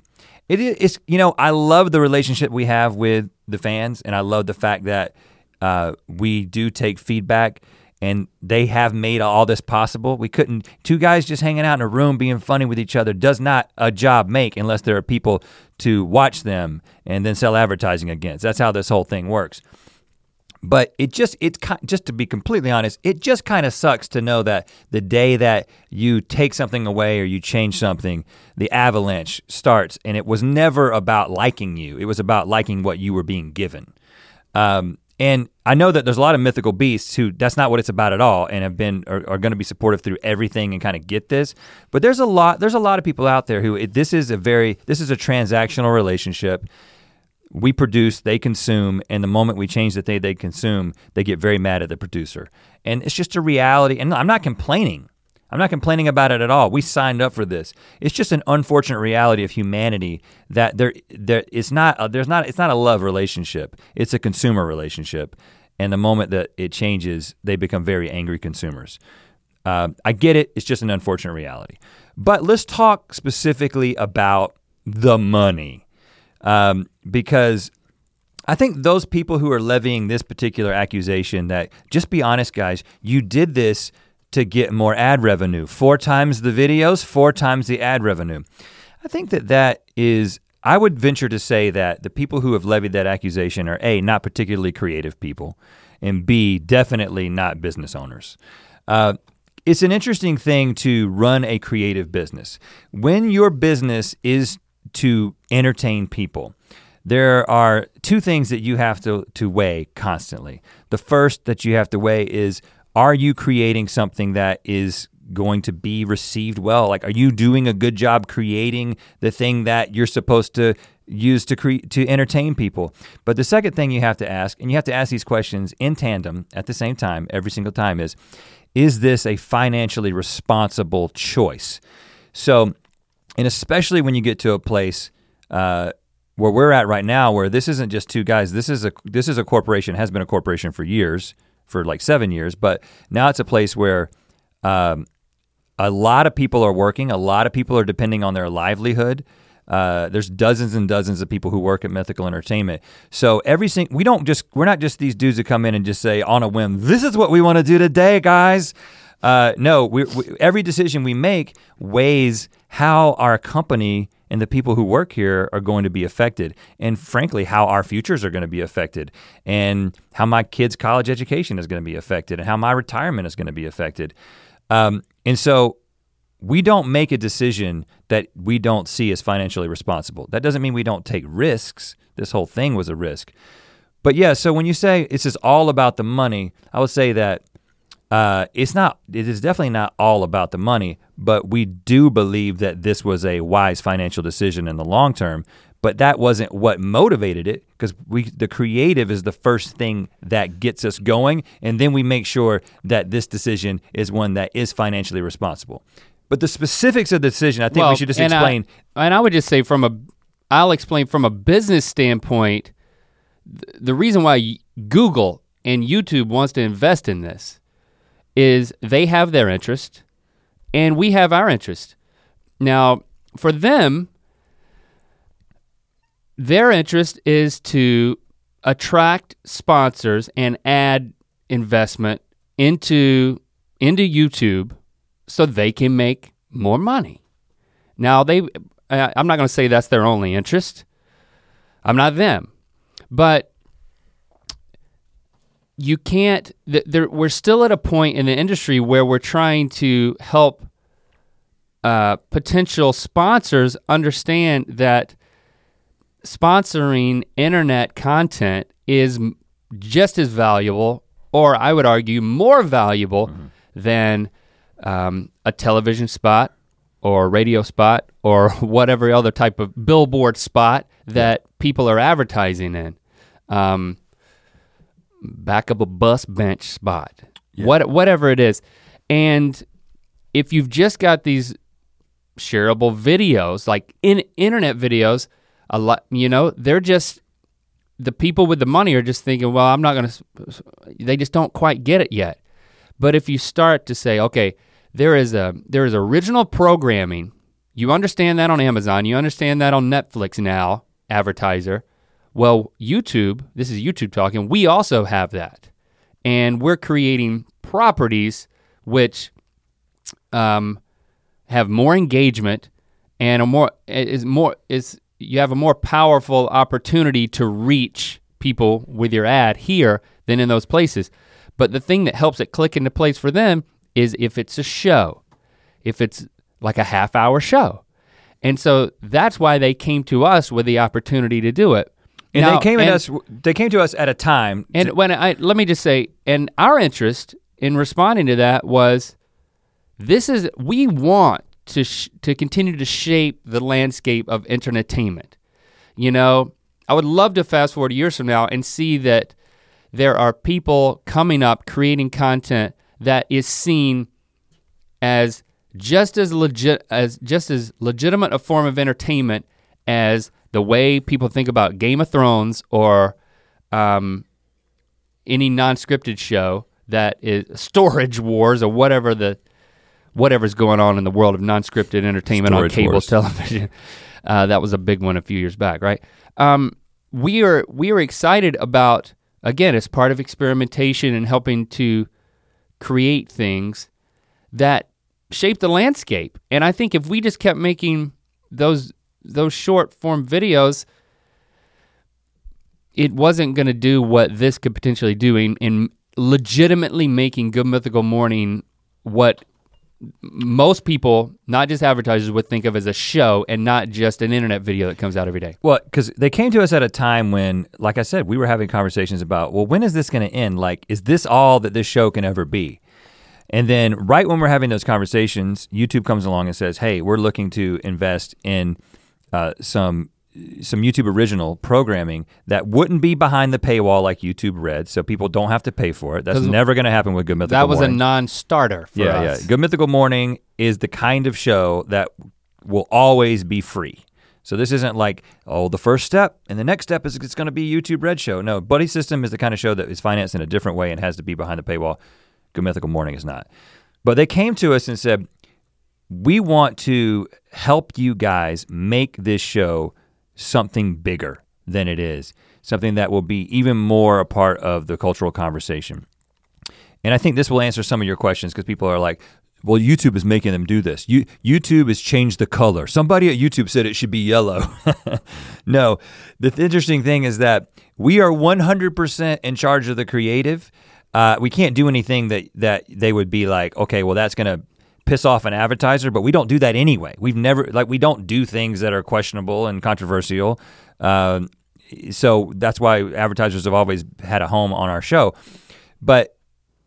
it is, you know, I love the relationship we have with the fans, and I love the fact that uh, we do take feedback and they have made all this possible. We couldn't, two guys just hanging out in a room being funny with each other does not a job make unless there are people to watch them and then sell advertising against. That's how this whole thing works. But it just, it's just to be completely honest, it just kind of sucks to know that the day that you take something away or you change something, the avalanche starts. And it was never about liking you, it was about liking what you were being given. Um, and I know that there's a lot of mythical beasts who that's not what it's about at all, and have been are, are going to be supportive through everything and kind of get this. But there's a lot there's a lot of people out there who it, this is a very this is a transactional relationship. We produce, they consume, and the moment we change the thing they consume, they get very mad at the producer. And it's just a reality. And I'm not complaining. I'm not complaining about it at all. We signed up for this. It's just an unfortunate reality of humanity that there, there it's not, a, there's not, it's not a love relationship. It's a consumer relationship, and the moment that it changes, they become very angry consumers. Uh, I get it. It's just an unfortunate reality. But let's talk specifically about the money, um, because I think those people who are levying this particular accusation that just be honest, guys, you did this to get more ad revenue. Four times the videos, four times the ad revenue. I think that that is, I would venture to say that the people who have levied that accusation are A, not particularly creative people, and B, definitely not business owners. Uh, it's an interesting thing to run a creative business. When your business is to entertain people, there are two things that you have to, to weigh constantly. The first that you have to weigh is are you creating something that is going to be received well? Like, are you doing a good job creating the thing that you're supposed to use to create to entertain people? But the second thing you have to ask, and you have to ask these questions in tandem at the same time every single time, is is this a financially responsible choice? So, and especially when you get to a place uh, where we're at right now, where this isn't just two guys, this is a this is a corporation, has been a corporation for years for like seven years, but now it's a place where um, a lot of people are working. A lot of people are depending on their livelihood. Uh, there's dozens and dozens of people who work at Mythical Entertainment. So every single, we don't just, we're not just these dudes that come in and just say on a whim, this is what we want to do today, guys. Uh, no, we, we, every decision we make weighs how our company and the people who work here are going to be affected, and frankly, how our futures are going to be affected, and how my kids' college education is going to be affected, and how my retirement is going to be affected. Um, and so we don't make a decision that we don't see as financially responsible. That doesn't mean we don't take risks. This whole thing was a risk. But yeah, so when you say it's just all about the money, I would say that uh, it's not, it is definitely not all about the money, but we do believe that this was a wise financial decision in the long term. But that wasn't what motivated it because we the creative is the first thing that gets us going, and then we make sure that this decision is one that is financially responsible. But the specifics of the decision, I think well, we should just and explain. I, and I would just say from a, I'll explain from a business standpoint, th- the reason why Google and YouTube wants to invest in this is they have their interest and we have our interest. Now, for them, their interest is to attract sponsors and add investment into into YouTube so they can make more money. Now they uh, I'm not going to say that's their only interest. I'm not them. But you can't there, we're still at a point in the industry where we're trying to help uh, potential sponsors understand that sponsoring internet content is just as valuable or i would argue more valuable mm-hmm. than um, a television spot or radio spot or <laughs> whatever other type of billboard spot that people are advertising in um, back of a bus bench spot, yeah. what, whatever it is. And if you've just got these shareable videos, like in internet videos, a lot, you know, they're just the people with the money are just thinking, well, I'm not going to. They just don't quite get it yet. But if you start to say, okay, there is a there is original programming. You understand that on Amazon. You understand that on Netflix now, advertiser. Well, YouTube, this is YouTube talking, we also have that. And we're creating properties which um, have more engagement and a more is more is you have a more powerful opportunity to reach people with your ad here than in those places. But the thing that helps it click into place for them is if it's a show, if it's like a half hour show. And so that's why they came to us with the opportunity to do it. And Now, they came and- at us. They came to us at a time. And when I let me just say, and our interest in responding to that was, this is we want to sh- to continue to shape the landscape of entertainment. You know, I would love to fast forward years from now and see that there are people coming up creating content that is seen as just as legit as just as legitimate a form of entertainment as the way people think about Game of Thrones or um, any non-scripted show that is Storage Wars or whatever the whatever's going on in the world of non-scripted entertainment Storage on cable Wars. television. <laughs> Uh, that was a big one a few years back, right? Um, we are we are excited about again as part of experimentation and helping to create things that shape the landscape. And I think if we just kept making those those short form videos, it wasn't going to do what this could potentially do in, in legitimately making Good Mythical Morning what most people, not just advertisers, would think of as a show and not just an internet video that comes out every day. Well, because they came to us at a time when, like I said, we were having conversations about, well, when is this going to end? Like, is this all that this show can ever be? And then, right when we're having those conversations, YouTube comes along and says, "Hey, we're looking to invest in uh, some some YouTube original programming that wouldn't be behind the paywall like YouTube Red, so people don't have to pay for it. That's never going to happen with Good Mythical That was Morning. a non-starter for yeah, us. yeah. Good Mythical Morning is the kind of show that will always be free. So this isn't like, oh, the first step and the next step is it's going to be YouTube Red Show. No, Buddy System is the kind of show that is financed in a different way and has to be behind the paywall. Good Mythical Morning is not. But they came to us and said, we want to help you guys make this show something bigger than it is, something that will be even more a part of the cultural conversation. And I think this will answer some of your questions because people are like, well, YouTube is making them do this. You, YouTube has changed the color. Somebody at YouTube said it should be yellow. <laughs> no, the th- interesting thing is that we are 100% in charge of the creative. Uh, we can't do anything that, that they would be like, okay, well, that's going to piss off an advertiser, but we don't do that anyway. We've never, like, we don't do things that are questionable and controversial. Um, so that's why advertisers have always had a home on our show. But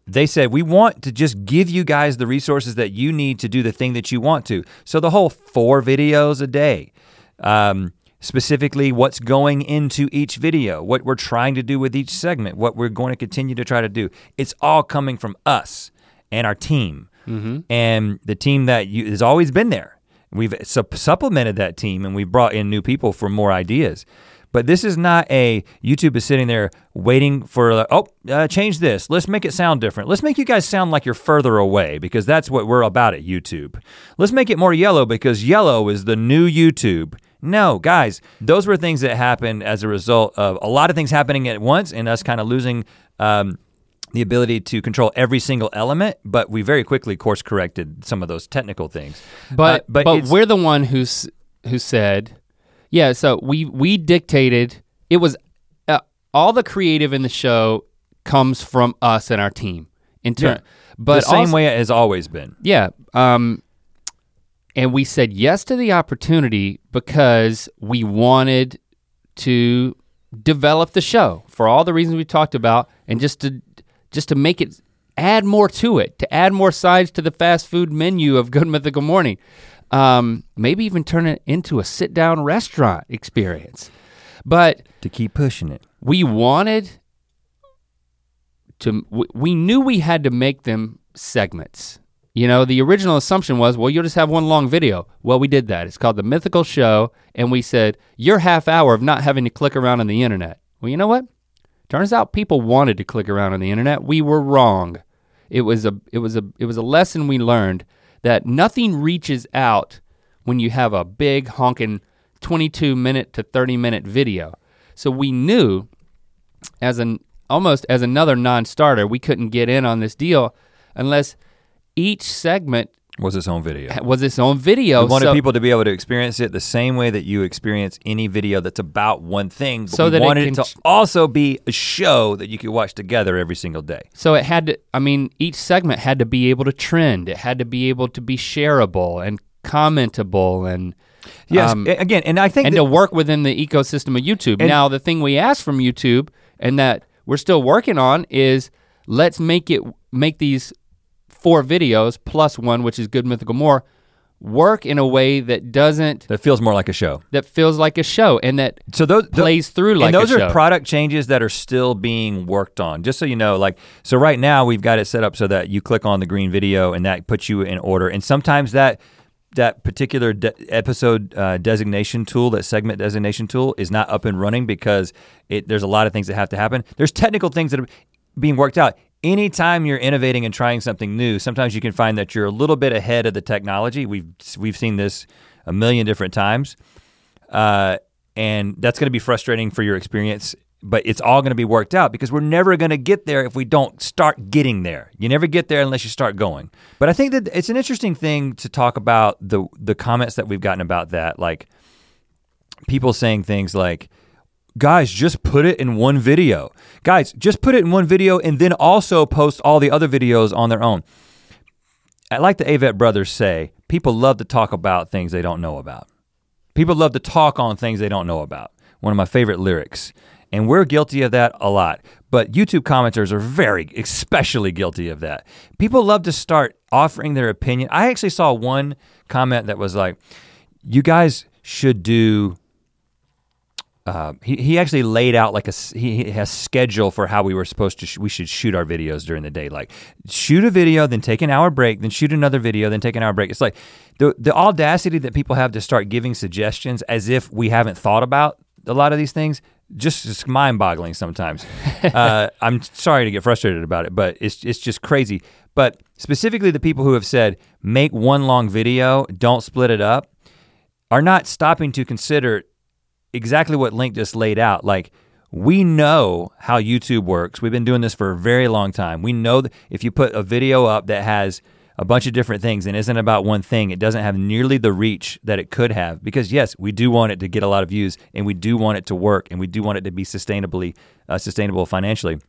they said we want to just give you guys the resources that you need to do the thing that you want to. So the whole four videos a day, um, specifically what's going into each video, what we're trying to do with each segment, what we're going to continue to try to do. It's all coming from us and our team, and the team that you, has always been there. We've sup- supplemented that team and we've brought in new people for more ideas. But this is not a YouTube is sitting there waiting for oh uh, change this. Let's make it sound different. Let's make you guys sound like you're further away because that's what we're about at YouTube. Let's make it more yellow because yellow is the new YouTube. No, guys, those were things that happened as a result of a lot of things happening at once and us kind of losing um, the ability to control every single element. But we very quickly course corrected some of those technical things. But Uh, but, it's- we're the one who's who said, yeah. So we we dictated. It was uh, all the creative in the show comes from us and our team. In turn, Yeah. but the same also- way it has always been. Yeah. Um, and we said yes to the opportunity because we wanted to develop the show for all the reasons we talked about, and just to just to make it add more to it, to add more sides to the fast food menu of Good Mythical Morning. Um, maybe even turn it into a sit down restaurant experience. But To keep pushing it. we wanted to we- we knew we had to make them segments you know the original assumption was well you'll just have one long video well we did that it's called the mythical show and we said your half hour of not having to click around on the internet well you know what turns out people wanted to click around on the internet. We were wrong. It was a it was a it was a lesson we learned that nothing reaches out when you have a big honking 22 minute to 30 minute video. So we knew as an almost as another non-starter, we couldn't get in on this deal unless each segment Was its own video. was its own video. We wanted so, people to be able to experience it the same way that you experience any video that's about one thing. But So that it wanted it, can to also be a show that you could watch together every single day. so it had to. I mean, each segment had to be able to trend. It had to be able to be shareable and commentable and Yes, Um, again, and I think and that- to work within the ecosystem of YouTube. And- now, the thing we asked from YouTube and that we're still working on is let's make it make these four videos plus one, which is Good Mythical More, work in a way that doesn't that feels more like a show. that feels like a show and that So those tho- plays through like and those are product changes that are still being worked on. Just so you know, like so right now we've got it set up so that you click on the green video and that puts you in order. And sometimes that that particular de- episode uh, designation tool, that segment designation tool, is not up and running because it, there's a lot of things that have to happen. There's technical things that are being worked out. Anytime you're innovating and trying something new, sometimes you can find that you're a little bit ahead of the technology. We've we've seen this a million different times uh, and that's going to be frustrating for your experience. But it's all going to be worked out because we're never going to get there if we don't start getting there. You never get there unless you start going. But I think that it's an interesting thing to talk about the the comments that we've gotten about that, like people saying things like, "Guys, just put it in one video. Guys, just put it in one video and then also post all the other videos on their own." I like the Avett brothers say, people love to talk about things they don't know about. People love to talk on things they don't know about. One of my favorite lyrics. And we're guilty of that a lot. But YouTube commenters are very, especially guilty of that. People love to start offering their opinion. I actually saw one comment that was like, you guys should do. Uh, he, he actually laid out like a he, has schedule for how we were supposed to sh- we should shoot our videos during the day. Like shoot a video then take an hour break then shoot another video then take an hour break. It's like the the audacity that people have to start giving suggestions as if we haven't thought about a lot of these things just just mind boggling sometimes. <laughs> Uh, I'm sorry to get frustrated about it but it's it's just crazy. But specifically the people who have said make one long video don't split it up are not stopping to consider exactly what Link just laid out. Like, we know how YouTube works. We've been doing this for a very long time. We know that if you put a video up that has a bunch of different things and isn't about one thing, it doesn't have nearly the reach that it could have. Because yes, we do want it to get a lot of views, and we do want it to work, and we do want it to be sustainably uh, sustainable financially.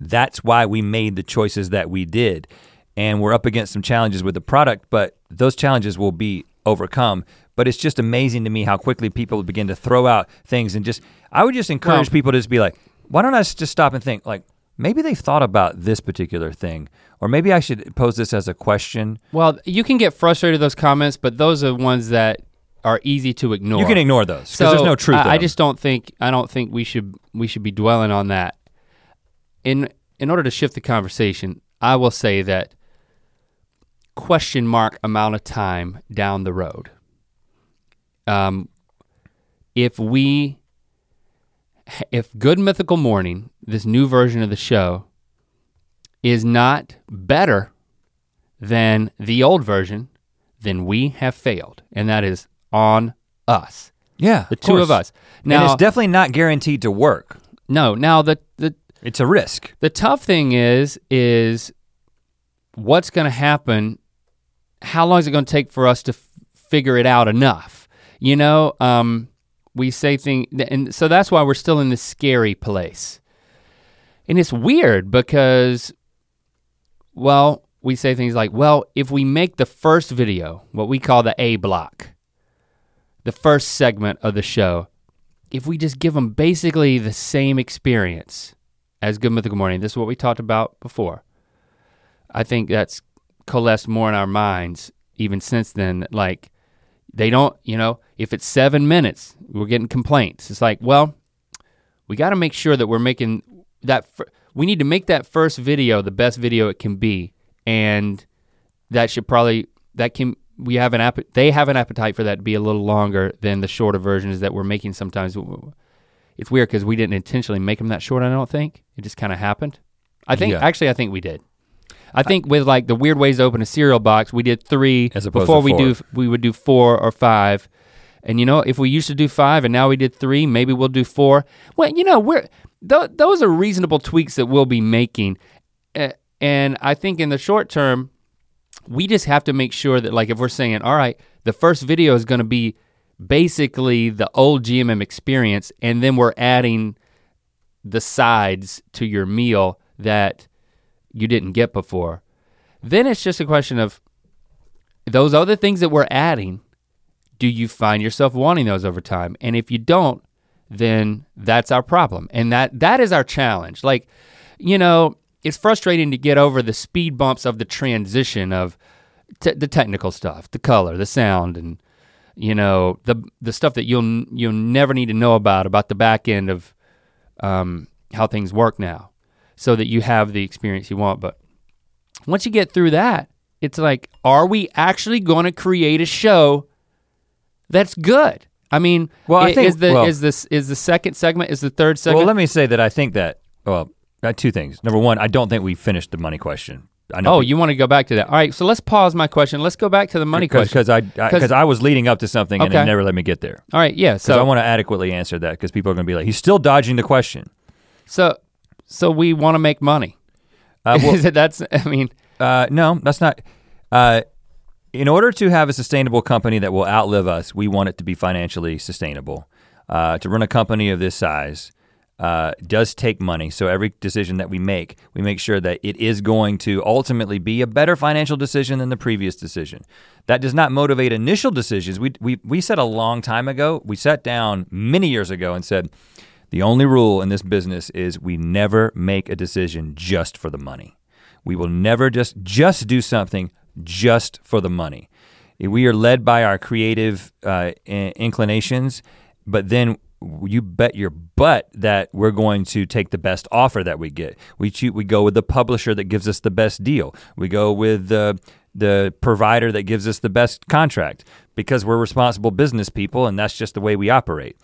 That's why we made the choices that we did. And we're up against some challenges with the product, but those challenges will be overcome. But it's just amazing to me how quickly people begin to throw out things and just, I would just encourage Well- people to just be like, why don't I just stop and think, like, maybe they've thought about this particular thing, or maybe I should pose this as a question. Well, you can get frustrated with those comments, but those are ones that are easy to ignore. You can ignore those because So there's no truth. I, I just don't think I don't think we should we should be dwelling on that. In in order to shift the conversation, I will say that question mark amount of time down the road. Um, if we if Good Mythical Morning, this new version of the show, is not better than the old version, then we have failed, and that is on us, yeah, the two of course. us. and Now, it's definitely not guaranteed to work. no, now the the It's a risk. the tough thing is is what's going to happen. How long is it going to take for us to f- figure it out enough? You know, um, we say things, and so that's why we're still in this scary place. And it's weird because, well, we say things like, well, if we make the first video, what we call the A block, the first segment of the show, if we just give them basically the same experience as Good Mythical Morning, this is what we talked about before. I think that's coalesced more in our minds even since then. Like, they don't, you know, if it's seven minutes, we're getting complaints. It's like, well, we got to make sure that we're making that. We need to make that first video the best video it can be, and that should probably that can we have an app. They have an appetite for that to be a little longer than the shorter versions that we're making sometimes. It's weird because we didn't intentionally make them that short. I don't think it just kind of happened. I think Yeah. actually I think we did. I think with like the weird ways to open a cereal box, we did three As before we do we would do four or five. And you know, if we used to do five and now we did three, maybe we'll do four. Well, you know, we're th- those are reasonable tweaks that we'll be making. And I think in the short term, we just have to make sure that like if we're saying, all right, the first video is going to be basically the old GMM experience, and then we're adding the sides to your meal that you didn't get before. Then it's just a question of those other things that we're adding. Do you find yourself wanting those over time? And if you don't, then that's our problem. And that that is our challenge. Like, you know, it's frustrating to get over the speed bumps of the transition of the technical stuff, the color, the sound, and you know the the stuff that you'll you'll never need to know about about the back end of um, how things work now, so that you have the experience you want. But once you get through that, it's like, are we actually going to create a show that's good? I mean, Well, I i- think- is the well- is this is the second segment is the third segment? Well, let me say that I think that well, uh, two things. Number one, I don't think we finished the money question. I know oh, you want to go back to that? All right, so let's pause my question. Let's go back to the money question. because I because I, was leading up to something and it never let me get there. All right, yeah. So I want to adequately answer that because people are going to be like, he's still dodging the question. so so we want to make money. Uh, <laughs> well, Is it that's I mean, Uh, no, that's not. Uh, in order to have a sustainable company that will outlive us, we want it to be financially sustainable. Uh, to run a company of this size uh, does take money. So every decision that we make, we make sure that it is going to ultimately be a better financial decision than the previous decision. That does not motivate initial decisions. We, we, we said a long time ago, we sat down many years ago and said, the only rule in this business is we never make a decision just for the money. We will never just just do something just for the money. We are led by our creative uh, in- inclinations, but then you bet your butt that we're going to take the best offer that we get. We choo- we go with the publisher that gives us the best deal. We go with the the provider that gives us the best contract because we're responsible business people, and that's just the way we operate.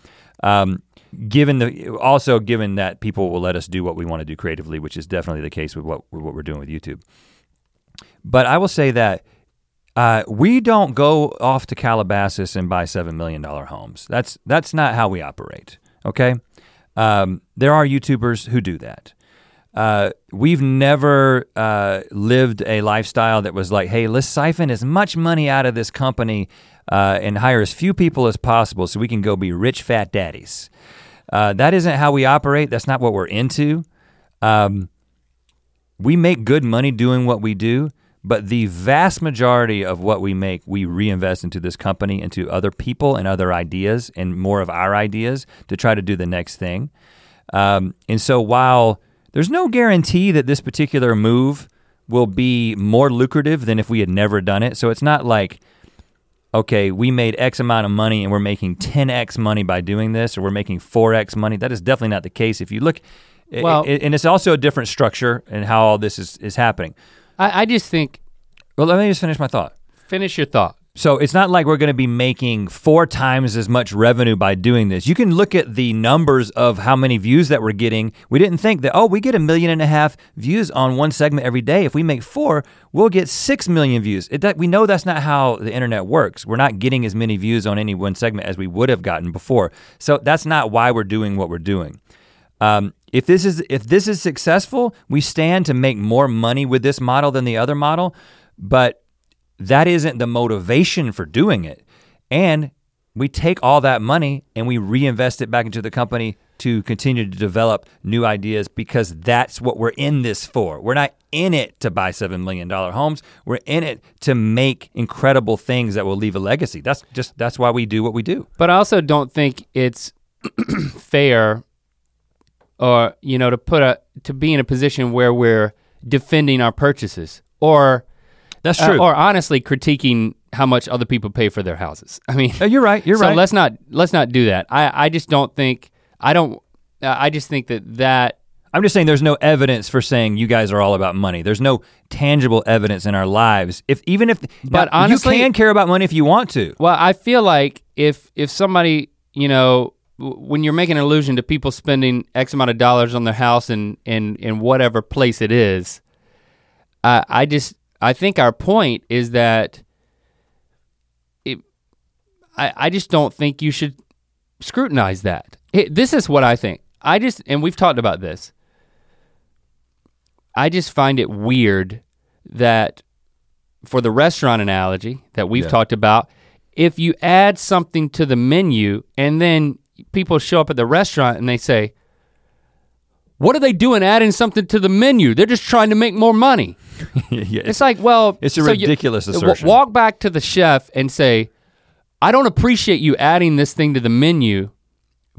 Um, given the also given that people will let us do what we want to do creatively, which is definitely the case with what what we're doing with YouTube. But I will say that uh, we don't go off to Calabasas and buy seven million dollar homes. That's that's not how we operate. Okay, um, there are YouTubers who do that. Uh, we've never uh, lived a lifestyle that was like, hey, let's siphon as much money out of this company uh, and hire as few people as possible so we can go be rich fat daddies. Uh, that isn't how we operate. That's not what we're into. Um, we make good money doing what we do, but the vast majority of what we make, we reinvest into this company, into other people and other ideas, and more of our ideas to try to do the next thing. Um, and so while there's no guarantee that this particular move will be more lucrative than if we had never done it. So it's not like, okay, we made X amount of money and we're making 10X money by doing this, or we're making 4X money. That is definitely not the case. If you look, Well- i- and it's also a different structure and how all this is, is happening. I, I just think Well, let me just finish my thought. finish your thought. So it's not like we're going to be making four times as much revenue by doing this. You can look at the numbers of how many views that we're getting. We didn't think that, oh, we get a million and a half views on one segment every day. If we make four, we'll get six million views. It, that, we know that's not how the internet works. We're not getting as many views on any one segment as we would have gotten before. So that's not why we're doing what we're doing. Um, if this is if this is successful, we stand to make more money with this model than the other model, but that isn't the motivation for doing it. And we take all that money and we reinvest it back into the company to continue to develop new ideas because that's what we're in this for. We're not in it to buy $7 million homes. We're in it to make incredible things that will leave a legacy. That's just that's why we do what we do. But I also don't think it's <clears throat> fair or you know to put a to be in a position where we're defending our purchases or That's uh, true. or honestly critiquing how much other people pay for their houses. <laughs> I mean, Uh, you're right. You're so right. let's not let's not do that. I I just don't think I don't uh, I just think that that I'm just saying there's no evidence for saying you guys are all about money. There's no tangible evidence in our lives. If even if But now, honestly- you can care about money if you want to. Well, I feel like if if somebody, you know, when you're making an allusion to people spending X amount of dollars on their house in in in whatever place it is, I I just I think our point is that it, I I just don't think you should scrutinize that. It, this is what I think. I just and we've talked about this. I just find it weird that for the restaurant analogy that we've Yeah. talked about, if you add something to the menu and then people show up at the restaurant and they say, What are they doing adding something to the menu? They're just trying to make more money. <laughs> yeah, It's like, well, It's a so ridiculous w- assertion. walk back to the chef and say, I don't appreciate you adding this thing to the menu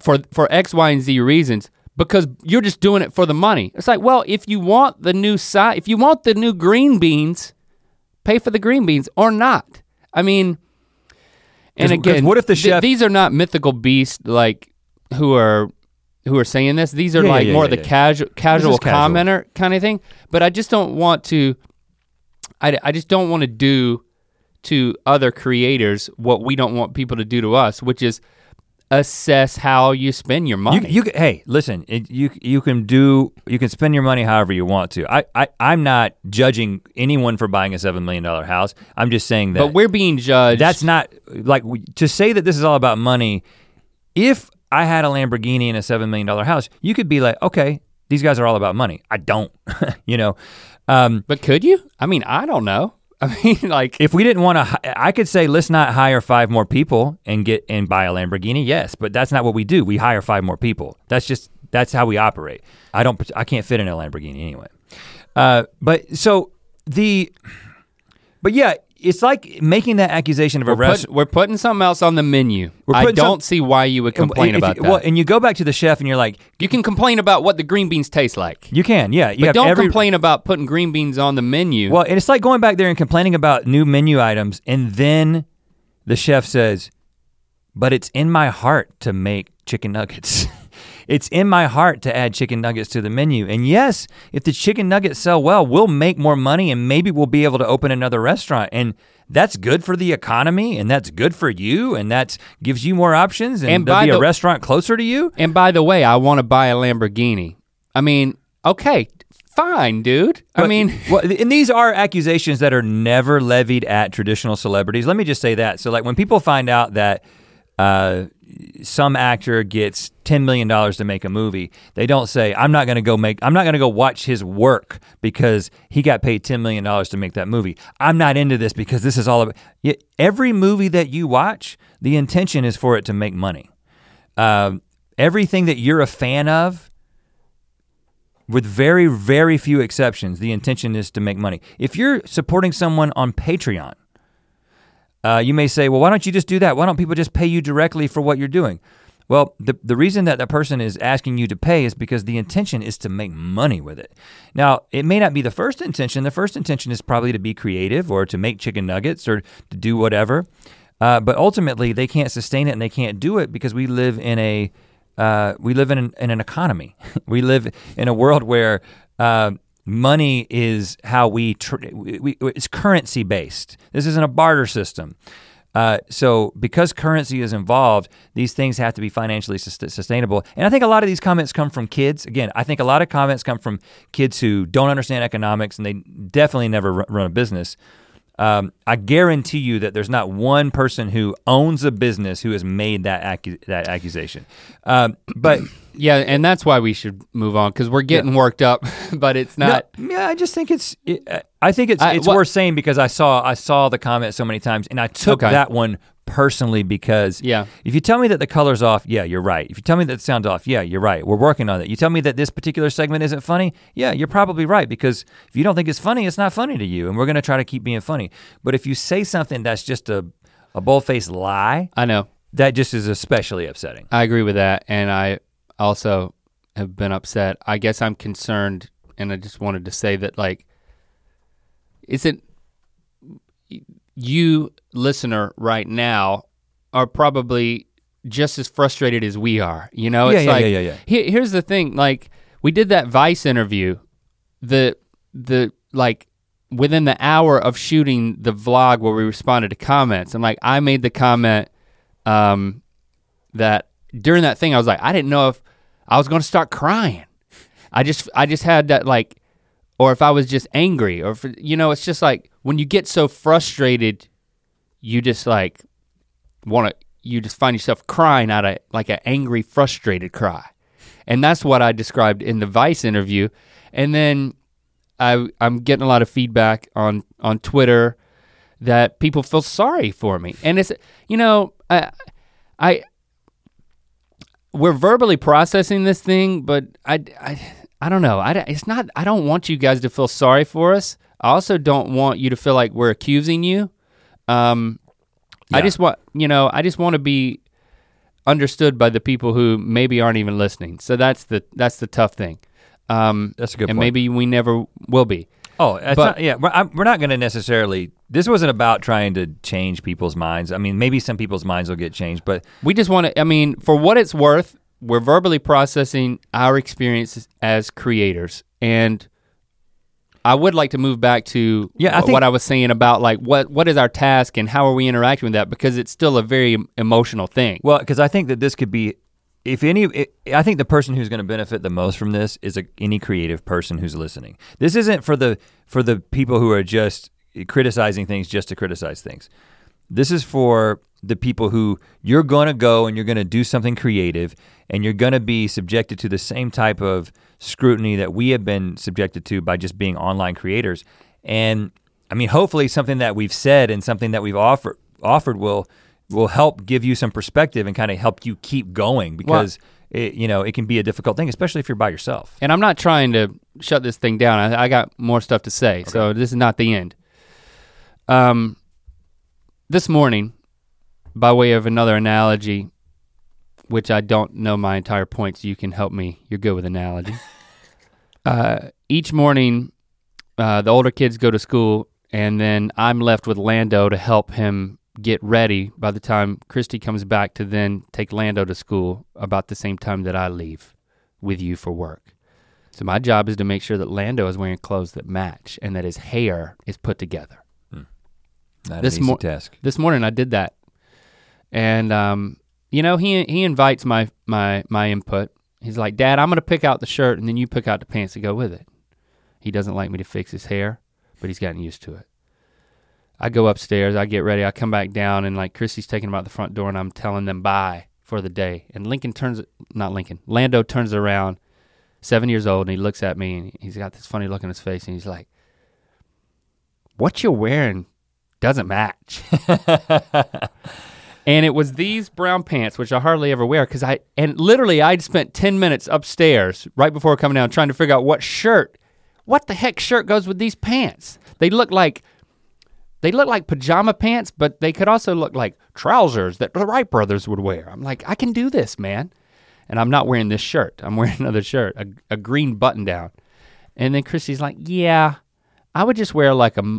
for for X, Y, and Z reasons because you're just doing it for the money. It's like, well, if you want the new side, if you want the new green beans, pay for the green beans or not. I mean, and again, what if the th- chef- these are not mythical beasts like who are who are saying this. These are Yeah, like yeah, more yeah, the casual casual casual. commenter kind of thing. But I just don't want to. I, I just don't want to do to other creators what we don't want people to do to us, which is assess how you spend your money. you can- hey, listen, it, you you can do you can spend your money however you want to. I, I I'm not judging anyone for buying a seven million dollar house. I'm just saying that but we're being judged. that's not like to say that this is all about money. If I had a Lamborghini and a seven million dollar house, you could be like, okay, these guys are all about money. I don't, <laughs> you know. Um, But could you? I mean, I don't know. I mean, <laughs> like, if we didn't want to, I could say let's not hire five more people and get and buy a Lamborghini. Yes, but that's not what we do. We hire five more people. That's just that's how we operate. I don't. I can't fit in a Lamborghini anyway. Uh, but so the, but yeah, it's like making that accusation of a we're, restaurant. put, we're putting something else on the menu. I don't some- see why you would complain about you, that. Well, and you go back to the chef and you're like, you can complain about what the green beans taste like. you can, yeah. You but don't every, complain about putting green beans on the menu. Well, and it's like going back there and complaining about new menu items, and then the chef says, "But it's in my heart to make chicken nuggets." <laughs> It's in my heart to add chicken nuggets to the menu. And yes, if the chicken nuggets sell well, we'll make more money and maybe we'll be able to open another restaurant. And that's good for the economy and that's good for you and that gives you more options and, And there'll be a restaurant closer to you. and by the way, I want to buy a Lamborghini. I mean, okay, fine, dude. I mean, <laughs> well, and these are accusations that are never levied at traditional celebrities. Let me just say that. So, like, when people find out that uh, some actor gets ten million dollars to make a movie, they don't say, "I'm not going to go make. I'm not to go watch his work because he got paid ten million dollars to make that movie. I'm not into this because this is all about." Every movie that you watch, the intention is for it to make money. Um, everything that you're a fan of with very, very few exceptions, the intention is to make money. If you're supporting someone on Patreon, uh, you may say, well, why don't you just do that? Why don't people just pay you directly for what you're doing? Well, the, the reason that the person is asking you to pay is because the intention is to make money with it. Now, it may not be the first intention. The first intention is probably to be creative or to make chicken nuggets or to do whatever. Uh, but ultimately, they can't sustain it and they can't do it because we live in a uh, we live in an, in an economy. <laughs> we live in a world where uh, money is how we, tr- we, it's currency based. This isn't a barter system. Uh, so because currency is involved, these things have to be financially sus- sustainable. And I think a lot of these comments come from kids. Again, I think a lot of comments come from kids who don't understand economics and they definitely never ru- run a business. Um, I guarantee you that there's not one person who owns a business who has made that accu- that accusation. Um, but yeah, and that's why we should move on because we're getting worked up, <laughs> but it's not. No, yeah, I just think it's. It, I think it's I- it's what- worth saying because I saw I saw the comment so many times, and I took Okay. that one personally because Yeah. if you tell me that the color's off, yeah, you're right. If you tell me that the sound's off, yeah, you're right. We're working on it. You tell me that this particular segment isn't funny, yeah, you're probably right because if you don't think it's funny, it's not funny to you, and we're gonna try to keep being funny. But if you say something that's just a a bold-faced lie, I know. that just is especially upsetting. I agree with that, and I also have been upset. I guess I'm concerned, and I just wanted to say that, like, is it you, listener, right now, are probably just as frustrated as we are. You know, Yeah, it's yeah, like yeah, yeah, yeah. Here, here's the thing: like, we did that Vice interview, the the like within the hour of shooting the vlog where we responded to comments. I'm like, I made the comment um, that during that thing, I was like, I didn't know if I was gonna start crying. I just, I just had that like, or if I was just angry, or if, you know, it's just like when you get so frustrated, you just like want to, you just find yourself crying out of like an angry, frustrated cry, and that's what I described in the Vice interview, and then I, I'm getting a lot of feedback on on Twitter that people feel sorry for me, and it's you know I I we're verbally processing this thing, but I I, I don't know. I, it's not. I don't want you guys to feel sorry for us. I also don't want you to feel like we're accusing you. Um, I just want, you know, I just want to be understood by the people who maybe aren't even listening. So that's the that's the tough thing. Um, That's a good and point. maybe we never will be. Oh, But- not, yeah, we're, I'm, we're not going to necessarily. This wasn't about trying to change people's minds. I mean, maybe some people's minds will get changed, but We just want to, I mean, for what it's worth, we're verbally processing our experiences as creators. And I would like to move back to Yeah, I think- what I was saying about like what what is our task and how are we interacting with that because it's still a very emotional thing. well, because I think that this could be, if any, it, I think the person who's going to benefit the most from this is a, any creative person who's listening. This isn't for the for the people who are just criticizing things just to criticize things. This is for the people who you're going to go and you're going to do something creative and you're going to be subjected to the same type of scrutiny that we have been subjected to by just being online creators. And I mean, hopefully something that we've said and something that we've offered offered will will help give you some perspective and kind of help you keep going because it, you know, it can be a difficult thing, especially if you're by yourself. And I'm not trying to shut this thing down. I, I got more stuff to say, so this is not the end. Um, this morning, by way of another analogy, which I don't know my entire point, so you can help me. You're good with analogy. <laughs> uh, each morning, uh, the older kids go to school, and then I'm left with Lando to help him get ready by the time Christy comes back to then take Lando to school about the same time that I leave with you for work. So my job is to make sure that Lando is wearing clothes that match and that his hair is put together. Not This an easy mo- task. This morning I did that, and um, you know he he invites my my my input. He's like, Dad, I'm gonna pick out the shirt and then you pick out the pants to go with it. He doesn't like me to fix his hair, but he's gotten used to it. I go upstairs, I get ready, I come back down, and like Chrissy's taking him out the front door, and I'm telling them bye for the day. And Lincoln turns, not Lincoln, Lando turns around, seven years old, and he looks at me, and he's got this funny look on his face, and he's like, "What you're wearing doesn't match." <laughs> and it was these brown pants, which I hardly ever wear, because I and literally I'd spent ten minutes upstairs right before coming down trying to figure out what shirt, what the heck shirt goes with these pants. They look like they look like pajama pants, but they could also look like trousers that the Wright brothers would wear. I'm like, I can do this, man. And I'm not wearing this shirt. I'm <laughs> wearing another shirt, a, a green button down. And then Christy's like, yeah, I would just wear like a,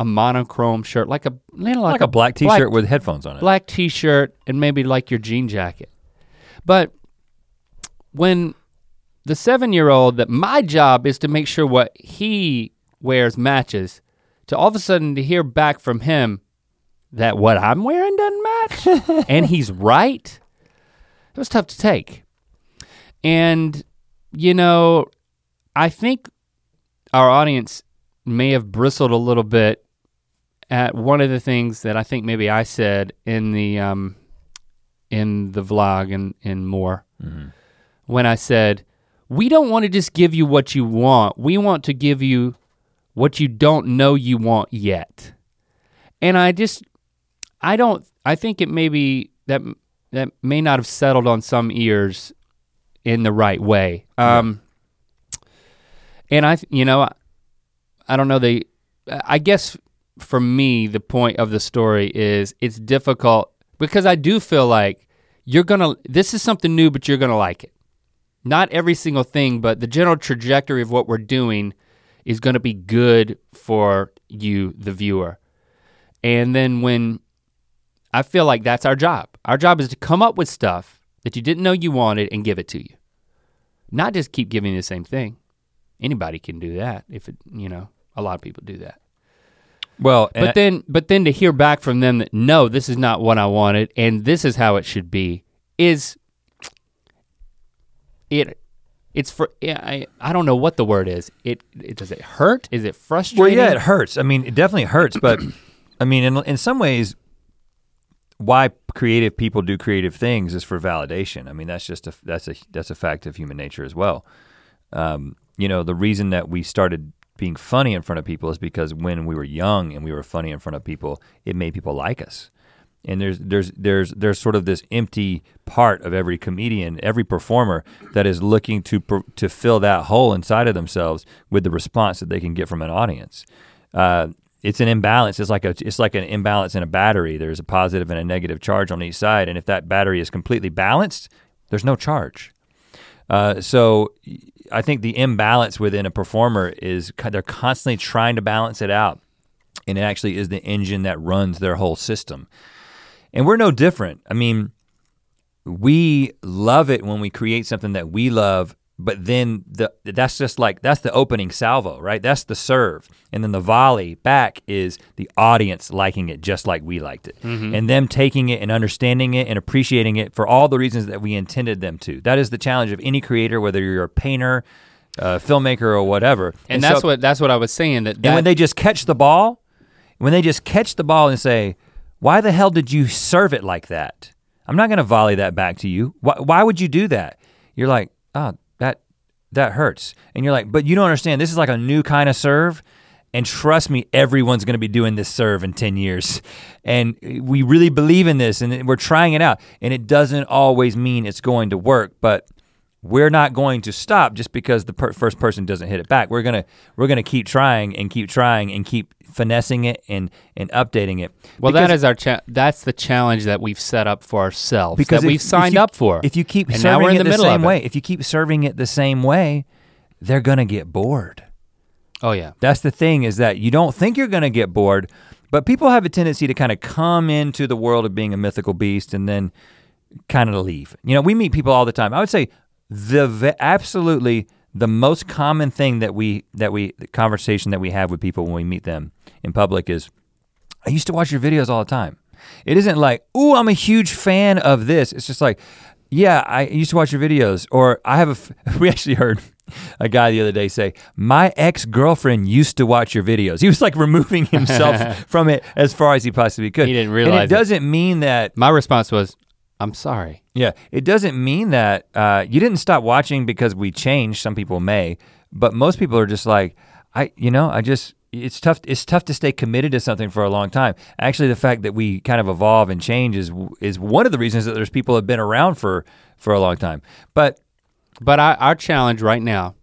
a monochrome shirt, like a you know, Like a black t-shirt with headphones on it. black t-shirt and maybe like your jean jacket. But when the seven-year-old that my job is to make sure what he wears matches, to all of a sudden to hear back from him that what I'm wearing doesn't match, <laughs> and he's right, it was tough to take. And you know, I think our audience may have bristled a little bit at one of the things that I think maybe I said in the um, in the vlog and and more when I said we don't want to just give you what you want. We want to give you what you don't know you want yet. And I just I don't I think it may be that that may not have settled on some ears in the right way. Um and I you know I, I don't know the I guess for me the point of the story is it's difficult because I do feel like you're to this is something new but you're to like it. Not every single thing but the general trajectory of what we're doing is to be good for you the viewer. And then when I feel like that's our job. Our job is to come up with stuff that you didn't know you wanted and give it to you. Not just keep giving the same thing. Anybody can do that if it, you know, a lot of people do that. Well, But then but then to hear back from them that no, this is not what I wanted and this is how it should be is it it's for yeah, I I don't know what the word is. It, it does it hurt? Is it frustrating? well, yeah, it hurts. I mean, it definitely hurts, but <clears throat> I mean, in in some ways, why creative people do creative things is for validation. I mean, that's just a that's a that's a fact of human nature as well. Um, you know, the reason that we started being funny in front of people is because when we were young and we were funny in front of people, it made people like us. And there's there's there's there's sort of this empty part of every comedian, every performer that is looking to to fill that hole inside of themselves with the response that they can get from an audience. Uh, it's an imbalance. It's like a it's like an imbalance in a battery. There's a positive and a negative charge on each side, and if that battery is completely balanced, there's no charge. Uh, so I think the imbalance within a performer is they're constantly trying to balance it out, and it actually is the engine that runs their whole system. And we're no different. I mean, we love it when we create something that we love but then the that's just like that's the opening salvo, right? That's the serve. And then the volley back is the audience liking it just like we liked it. Mm-hmm. And them taking it and understanding it and appreciating it for all the reasons that we intended them to. That is the challenge of any creator whether you're a painter, a filmmaker or whatever. And, and that's so, what that's what I was saying that, that And when they just catch the ball, when they just catch the ball and say, "Why the hell did you serve it like that?" I'm not going to volley that back to you. Why, why would you do that? You're like, "Oh, that hurts. And you're like, but you don't understand. This is like a new kind of serve. And trust me, everyone's gonna be doing this serve in 10 years. And we really believe in this and we're trying it out. And it doesn't always mean it's going to work, but we're not going to stop just because the per first person doesn't hit it back. We're gonna we're gonna keep trying and keep trying and keep finessing it and and updating it. Well, because, that is our cha- that's the challenge that we've set up for ourselves because that if, we've signed you, up for. If you keep and serving now we're in it the, the same way, if you keep serving it the same way, they're gonna get bored. Oh yeah. That's the thing is that you don't think you're gonna get bored, but people have a tendency to kind of come into the world of being a mythical beast and then kind of leave. You know, we meet people all the time. I would say the absolutely the most common thing that we that we the conversation that we have with people when we meet them in public is I used to watch your videos all the time. It isn't like, "Ooh, I'm a huge fan of this." It's just like, "Yeah, I used to watch your videos." Or I have a <laughs> we actually heard a guy the other day say, "My ex-girlfriend used to watch your videos." He was like removing himself <laughs> from it as far as he possibly could. He didn't realize. And it doesn't it. mean that My response was, I'm sorry. Yeah, it doesn't mean that uh, you didn't stop watching because we changed. Some people may, but most people are just like, I, you know, I just, it's tough. It's tough to stay committed to something for a long time. Actually, the fact that we kind of evolve and change is is one of the reasons that there's people that have been around for for a long time. But, but our, our challenge right now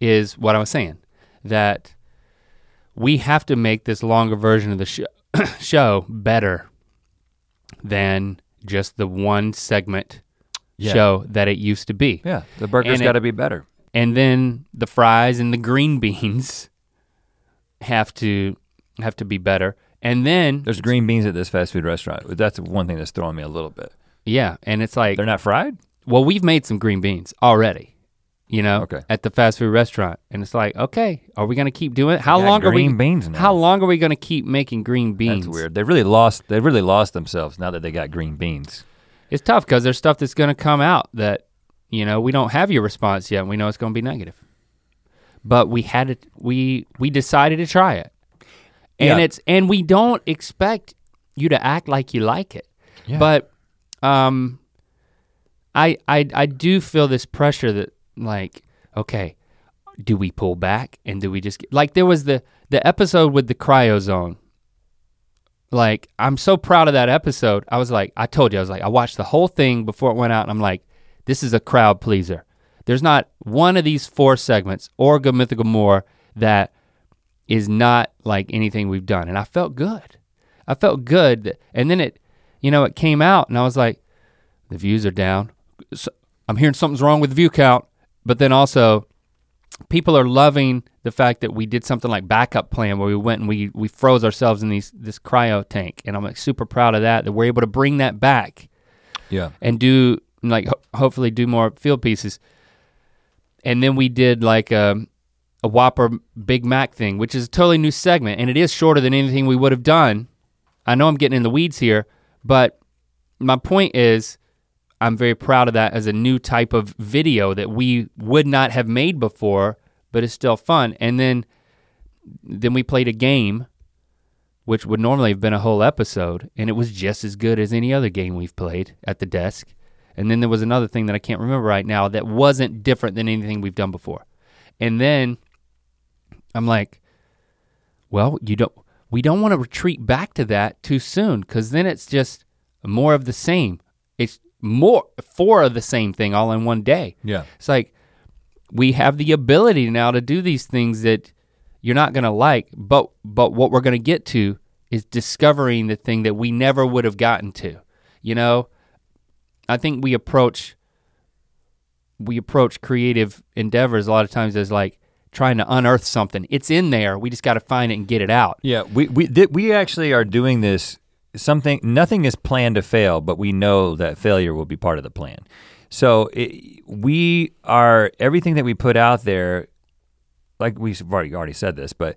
is what I was saying that we have to make this longer version of the show, <coughs> show better than just the one segment yeah. show that it used to be. Yeah, the burger's got to be better. And then the fries and the green <laughs> beans have to have to be better. And then there's green beans at this fast food restaurant. That's one thing that's throwing me a little bit. Yeah, and it's like they're not fried. Well, we've made some green beans already. You know, okay. at the fast food restaurant, and it's like, okay, are we gonna keep doing it? How long are we? Beans. Now. How long are we gonna keep making green beans? That's weird. They really lost. They really lost themselves now that they got green beans. It's tough because there's stuff that's gonna come out that you know we don't have your response yet. and We know it's gonna be negative, but we had it. We we decided to try it, and yeah. it's and we don't expect you to act like you like it, yeah. but um, I I I do feel this pressure that like, okay, do we pull back and do we just get, like there was the the episode with the cryozone. Like I'm so proud of that episode. I was like, I told you, I was like, I watched the whole thing before it went out, and I'm like, this is a crowd pleaser. There's not one of these four segments or Good Mythical More that is not like anything we've done. And I felt good. I felt good. And then it, you know, it came out and I was like, the views are down. So I'm hearing something's wrong with the view count. But then also, people are loving the fact that we did something like backup plan where we went and we we froze ourselves in these this cryo tank, and I'm like super proud of that that we're able to bring that back. Yeah. And do like ho- hopefully do more field pieces. And then we did like a a Whopper Big Mac thing, which is a totally new segment, and it is shorter than anything we would have done. I know I'm getting in the weeds here, but my point is I'm very proud of that as a new type of video that we would not have made before, but it's still fun. And then then we played a game which would normally have been a whole episode and it was just as good as any other game we've played at the desk. And then there was another thing that I can't remember right now that wasn't different than anything we've done before. And then I'm like, well, you don't we don't want to retreat back to that too soon cuz then it's just more of the same. It's more four of the same thing all in one day. Yeah. It's like we have the ability now to do these things that you're not gonna like, but but what we're gonna get to is discovering the thing that we never would have gotten to. You know, I think we approach we approach creative endeavors a lot of times as like trying to unearth something. It's in there. We just got to find it and get it out. Yeah, we we th- we actually are doing this. Something nothing is planned to fail, but we know that failure will be part of the plan. So it, we are everything that we put out there. Like we've already already said this, but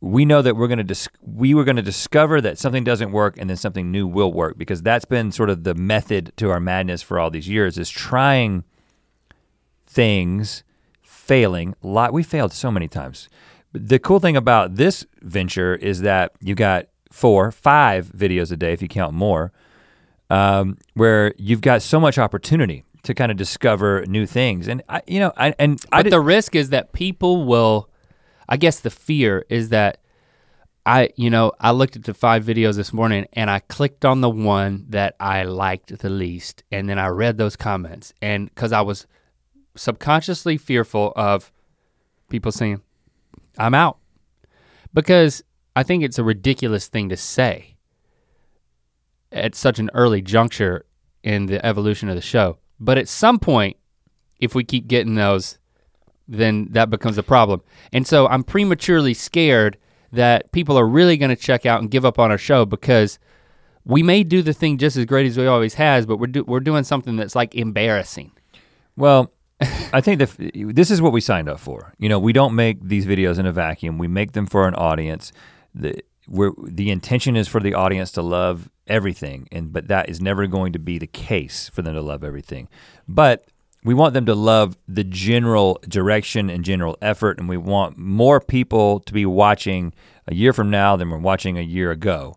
we know that we're going to dis- we were going to discover that something doesn't work and then something new will work because that's been sort of the method to our madness for all these years is trying things failing lot we failed so many times the cool thing about this venture is that you got four five videos a day if you count more um, where you've got so much opportunity to kind of discover new things and I, you know I, and I But did, the risk is that people will I guess the fear is that I, you know, I looked at the five videos this morning and I clicked on the one that I liked the least. And then I read those comments. And because I was subconsciously fearful of people saying, I'm out. Because I think it's a ridiculous thing to say at such an early juncture in the evolution of the show. But at some point, if we keep getting those, then that becomes a problem. And so I'm prematurely scared that people are really gonna check out and give up on our show because we may do the thing just as great as we always has, but we're do, we're doing something that's like embarrassing. Well, <laughs> I think that this is what we signed up for. You know, we don't make these videos in a vacuum. We make them for an audience. The the intention is for the audience to love everything, and but that is never going to be the case for them to love everything. But we want them to love the general direction and general effort, and we want more people to be watching a year from now than we're watching a year ago.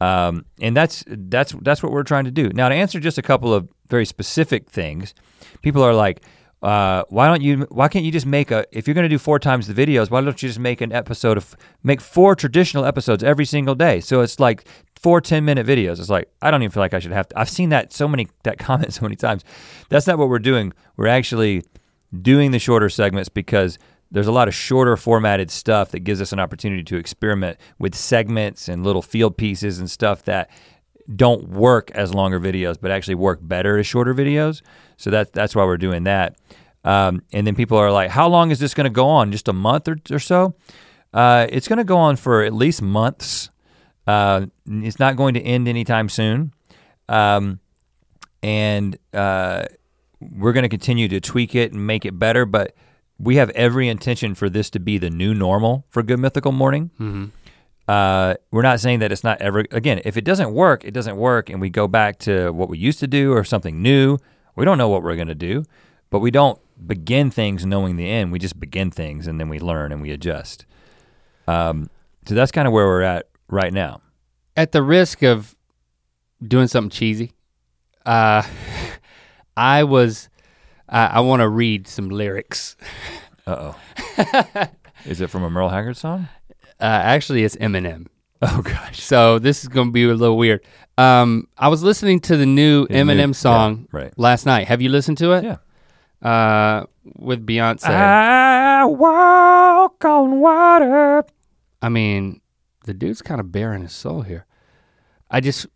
Um, and that's that's that's what we're trying to do. Now, to answer just a couple of very specific things, people are like, uh, "Why don't you? Why can't you just make a? If you're going to do four times the videos, why don't you just make an episode of make four traditional episodes every single day? So it's like four 10 minute videos. It's like I don't even feel like I should have to. I've seen that so many that <laughs> comment so many times. That's not what we're doing. We're actually doing the shorter segments because there's a lot of shorter formatted stuff that gives us an opportunity to experiment with segments and little field pieces and stuff that don't work as longer videos, but actually work better as shorter videos. So that's that's why we're doing that. Um, and then people are like, "How long is this going to go on? Just a month or, or so?" Uh, it's going to go on for at least months. Uh, it's not going to end anytime soon, um, and uh, we're going to continue to tweak it and make it better. But we have every intention for this to be the new normal for Good Mythical Morning. Mm-hmm. Uh, we're not saying that it's not ever again. If it doesn't work, it doesn't work, and we go back to what we used to do or something new. We don't know what we're gonna do, but we don't begin things knowing the end. We just begin things and then we learn and we adjust. Um, so that's kind of where we're at right now. At the risk of doing something cheesy, uh, <laughs> I was. I I want to read some lyrics. Uh oh. <laughs> Is it from a Merle Haggard song? Uh, actually, it's Eminem. <laughs> Oh gosh. So this is gonna be a little weird. Um, I was listening to the new new- Eminem yeah, song right. last night. Have you listened to it? Yeah. Uh, with Beyonce. I walk on water. I mean, the dude's kind of bearing his soul here. I just,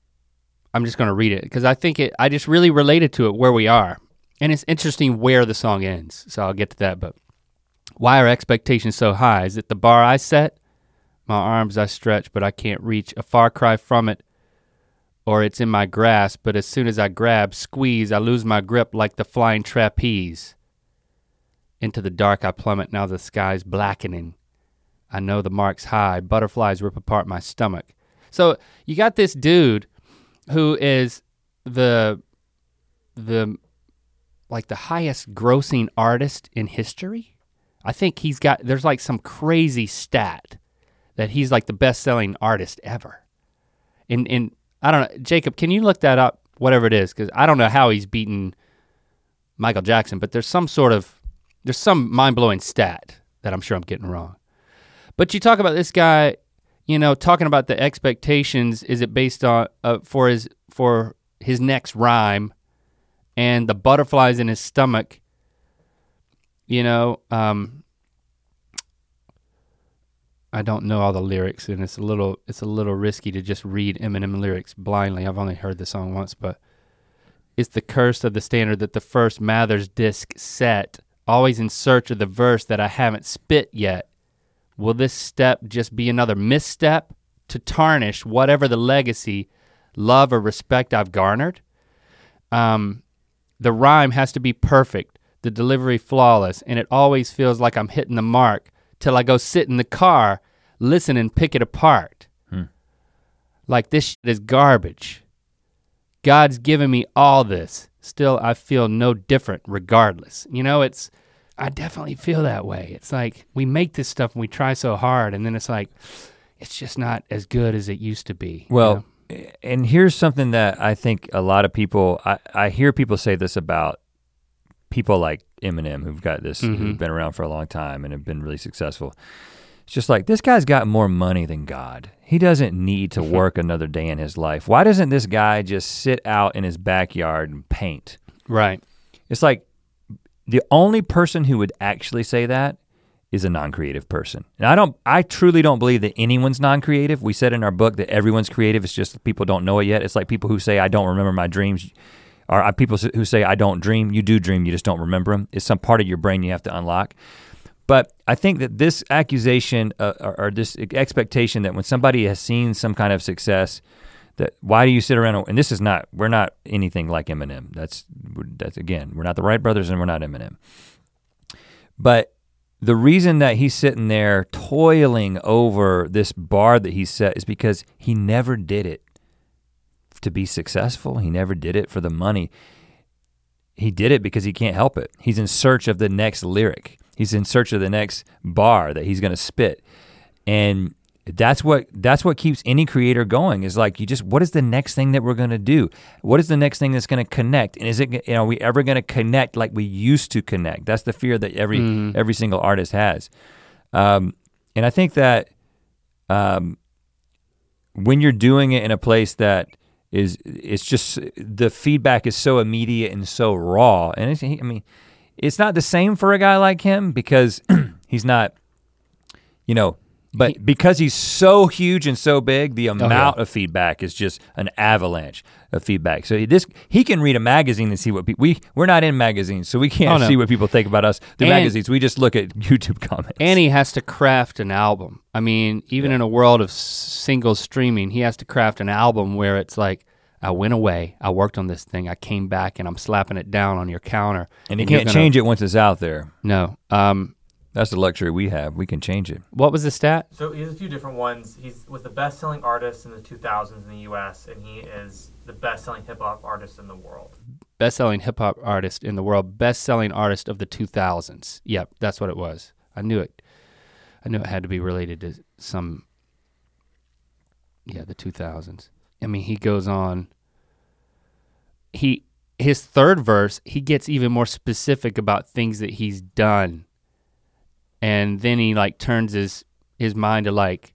I'm just gonna read it because I think it. I just really related to it where we are, and it's interesting where the song ends. So I'll get to that. But why are expectations so high? Is it the bar I set? My arms I stretch, but I can't reach a far cry from it. Or it's in my grasp, but as soon as I grab, squeeze, I lose my grip like the flying trapeze. Into the dark I plummet, now the sky's blackening. I know the mark's high. Butterflies rip apart my stomach. So you got this dude who is the the like the highest grossing artist in history. I think he's got there's like some crazy stat that he's like the best selling artist ever. And and I don't know, Jacob, can you look that up? Whatever it is, because I don't know how he's beaten Michael Jackson, but there's some sort of there's some mind blowing stat that I'm sure I'm getting wrong. But you talk about this guy, you know, talking about the expectations. Is it based on uh, for his for his next rhyme, and the butterflies in his stomach? You know, um, I don't know all the lyrics, and it's a little it's a little risky to just read Eminem lyrics blindly. I've only heard the song once, but it's the curse of the standard that the first Mathers disc set, always in search of the verse that I haven't spit yet. Will this step just be another misstep to tarnish whatever the legacy, love, or respect I've garnered? Um, the rhyme has to be perfect, the delivery flawless, and it always feels like I'm hitting the mark till I go sit in the car, listen and pick it apart. Hmm. Like this shit is garbage. God's given me all this. Still, I feel no different regardless. You know, it's, I definitely feel that way. It's like we make this stuff and we try so hard, and then it's like, it's just not as good as it used to be. you Well, know? and here's something that I think a lot of people I, I hear people say this about people like Eminem who've got this who've Mhm. been around for a long time and have been really successful. It's just like this guy's got more money than God. He doesn't need to <laughs> work another day in his life. Why doesn't this guy just sit out in his backyard and paint? right. It's like the only person who would actually say that is a non-creative person. And I don't I truly don't believe that anyone's non-creative. We said in our book that everyone's creative, it's just people don't know it yet. It's like people who say I don't remember my dreams or uh, people who say I don't dream. You do dream, you just don't remember them. It's some part of your brain you have to unlock. But I think that this accusation uh, or, or this expectation that when somebody has seen some kind of success, that why do you sit around and this is not we're not anything like Eminem. That's that's again we're not the Wright brothers and we're not Eminem. But the reason that he's sitting there toiling over this bar that he set is because he never did it to be successful. He never did it for the money. He did it because he can't help it. He's in search of the next lyric. He's in search of the next bar that he's going to spit. And that's what that's what keeps any creator going is like you just what is the next thing that we're going to do? What is the next thing that's going to connect? And is it you know are we ever going to connect like we used to connect? That's the fear that every Mhm. every single artist has. Um, and i think that um, when you're doing it in a place that is it's just the feedback is so immediate and so raw. And it's, i mean it's not the same for a guy like him because <clears throat> he's not you know but He- because he's so huge and so big the oh, yeah. amount of feedback is just an avalanche of feedback so this he can read a magazine and see what people we we're not in magazines so we can't Oh, no. see what people think about us through And- magazines we just look at <laughs> youtube comments And he has to craft an album. I mean, even in a world of single streaming, he has to craft an album where it's like, I went away, I worked on this thing, I came back, and I'm slapping it down on your counter. and you you're can't gonna- change it once it's out there No. Um, that's the luxury we have we can change it what was the stat? So he has a few different ones. He was the best-selling artist in the 2000s in the U.S., and he is the best-selling hip-hop artist in the world. Best-selling hip hop artist in the world, best-selling artist of the 2000s. Yep, that's what it was. I knew it. I knew it had to be related to some. Yeah, the 2000s. I mean, he goes on. He his third verse, he gets even more specific about things that he's done, and then he like turns his his mind to like,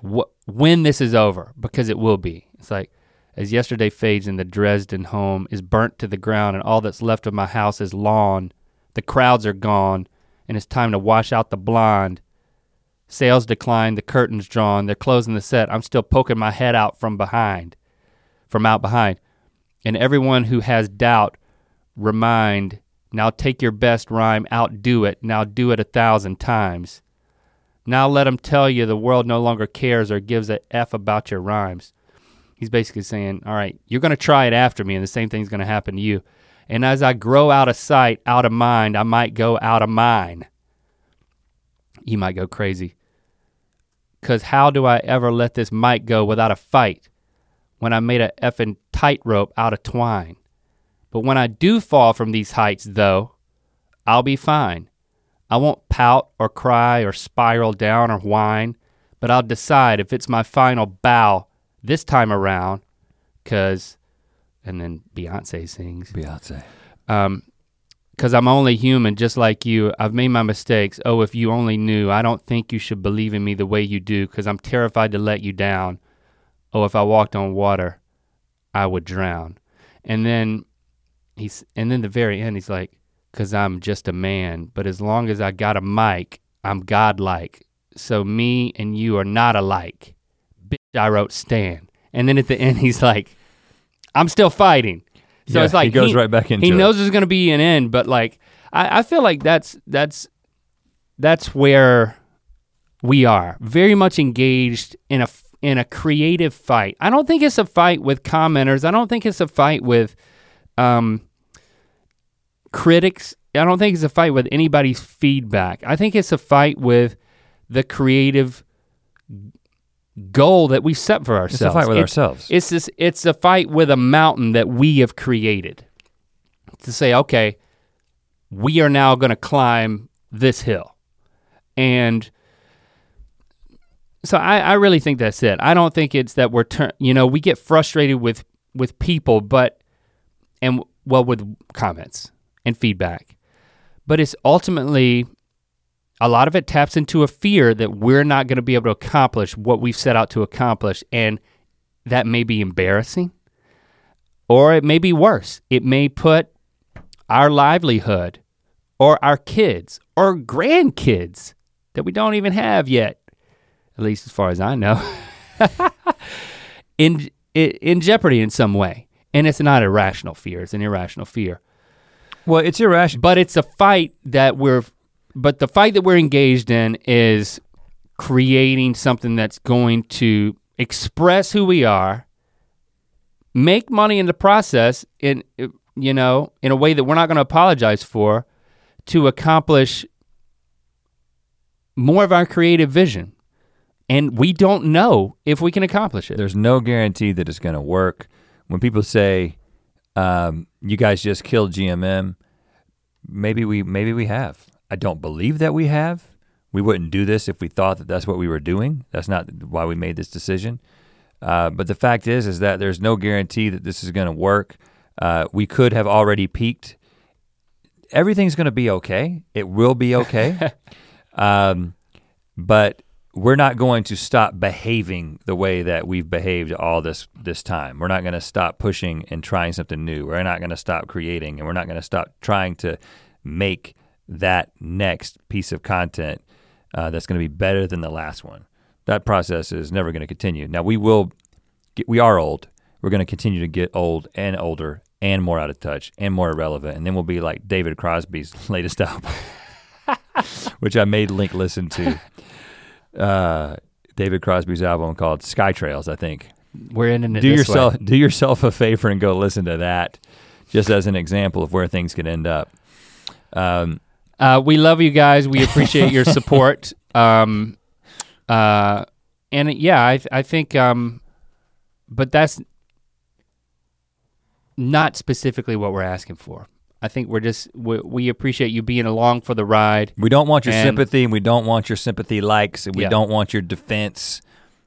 what when this is over because it will be. It's like as yesterday fades and the Dresden home is burnt to the ground and all that's left of my house is lawn, the crowds are gone and it's time to wash out the blonde. Sales decline, the curtains drawn, they're closing the set. I'm still poking my head out from behind, from out behind. And everyone who has doubt, remind, now take your best rhyme, outdo it, now do it a thousand times. Now let them tell you the world no longer cares or gives a F about your rhymes. He's basically saying, all right, you're to try it after me, and the same thing's to happen to you. And as I grow out of sight, out of mind, I might go out of mine. You might go crazy. Because how do I ever let this mic go without a fight when I made a effing tightrope out of twine? But when I do fall from these heights, though, I'll be fine. I won't pout or cry or spiral down or whine, but I'll decide if it's my final bow this time around, cause, and then Beyonce sings, beyonce um, cause I'm only human just like you. I've made my mistakes. Oh, if you only knew, I don't think you should believe in me the way you do, cause I'm terrified to let you down. Oh, if I walked on water, I would drown. And then he's, and then the very end, he's like, cause I'm just a man, but as long as I got a mic, I'm godlike. so me and you are not alike. Bitch, I wrote Stan. And then at the end he's like, I'm still fighting. So Yeah, it's like he goes right back into He it. knows there's gonna be an end, but like I, I feel like that's that's that's where we are. Very much engaged in a in a creative fight. I don't think it's a fight with commenters. I don't think it's a fight with um critics. I don't think it's a fight with anybody's feedback. I think it's a fight with the creative goal that we set for ourselves. It's a fight with It's- ourselves. It's this it's a fight with a mountain that we have created. To say, okay, we are now gonna climb this hill. And so I, I really think that's it. I don't think it's that we're turn you know, we get frustrated with with people, but and well with comments and feedback. But it's ultimately a lot of it taps into a fear that we're not going to be able to accomplish what we've set out to accomplish and that may be embarrassing or it may be worse. It may put our livelihood or our kids or grandkids that we don't even have yet at least as far as i know <laughs> in in jeopardy in some way. And it's not irrational fear it's an irrational fear. Well, it's irrational. but it's a fight that we're but the fight that we're engaged in is creating something that's going to express who we are make money in the process in you know in a way that we're not going to apologize for to accomplish more of our creative vision and we don't know if we can accomplish it There's no guarantee that it's going to work. When people say, um, "You guys just killed GMM," maybe we maybe we have. I don't believe that we have. We wouldn't do this if we thought that that's what we were doing. That's not why we made this decision. Uh, but the fact is, is that there's no guarantee that this is going to work. Uh, we could have already peaked. Everything's going to be okay. It will be okay. <laughs> um, but we're not going to stop behaving the way that we've behaved all this this time. We're not going to stop pushing and trying something new. We're not going to stop creating, and we're not going to stop trying to make that next piece of content uh, that's going to be better than the last one. That process is never going to continue. Now we will, get, we are old. We're going to continue to get old and older and more out of touch and more irrelevant, and then we'll be like David Crosby's <laughs> latest album, <laughs> which I made Link listen to uh, David Crosby's album called Sky Trails, I think. we're in it Do this way. yourself do yourself a favor and go listen to that, just as an example of where things could end up. Um, Uh, we love you guys. We appreciate your support. <laughs> Um, uh, and yeah, I I think, um, but that's not specifically what we're asking for. I think we're just we, we appreciate you being along for the ride. we don't want your And- sympathy, and we don't want your sympathy likes, and we Yeah. don't want your defense.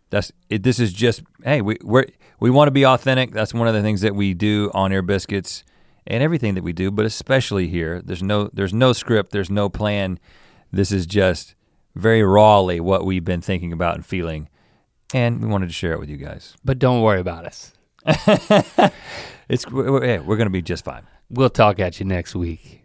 That's it, this is just hey, we we we want to be authentic. That's one of the things that we do on Ear Biscuits and everything that we do, but especially here. There's no there's no script, there's no plan. This is just very rawly what we've been thinking about and feeling, and we wanted to share it with you guys. But don't worry about us. <laughs> It's we're, we're, yeah, we're gonna be just fine. We'll talk at you next week.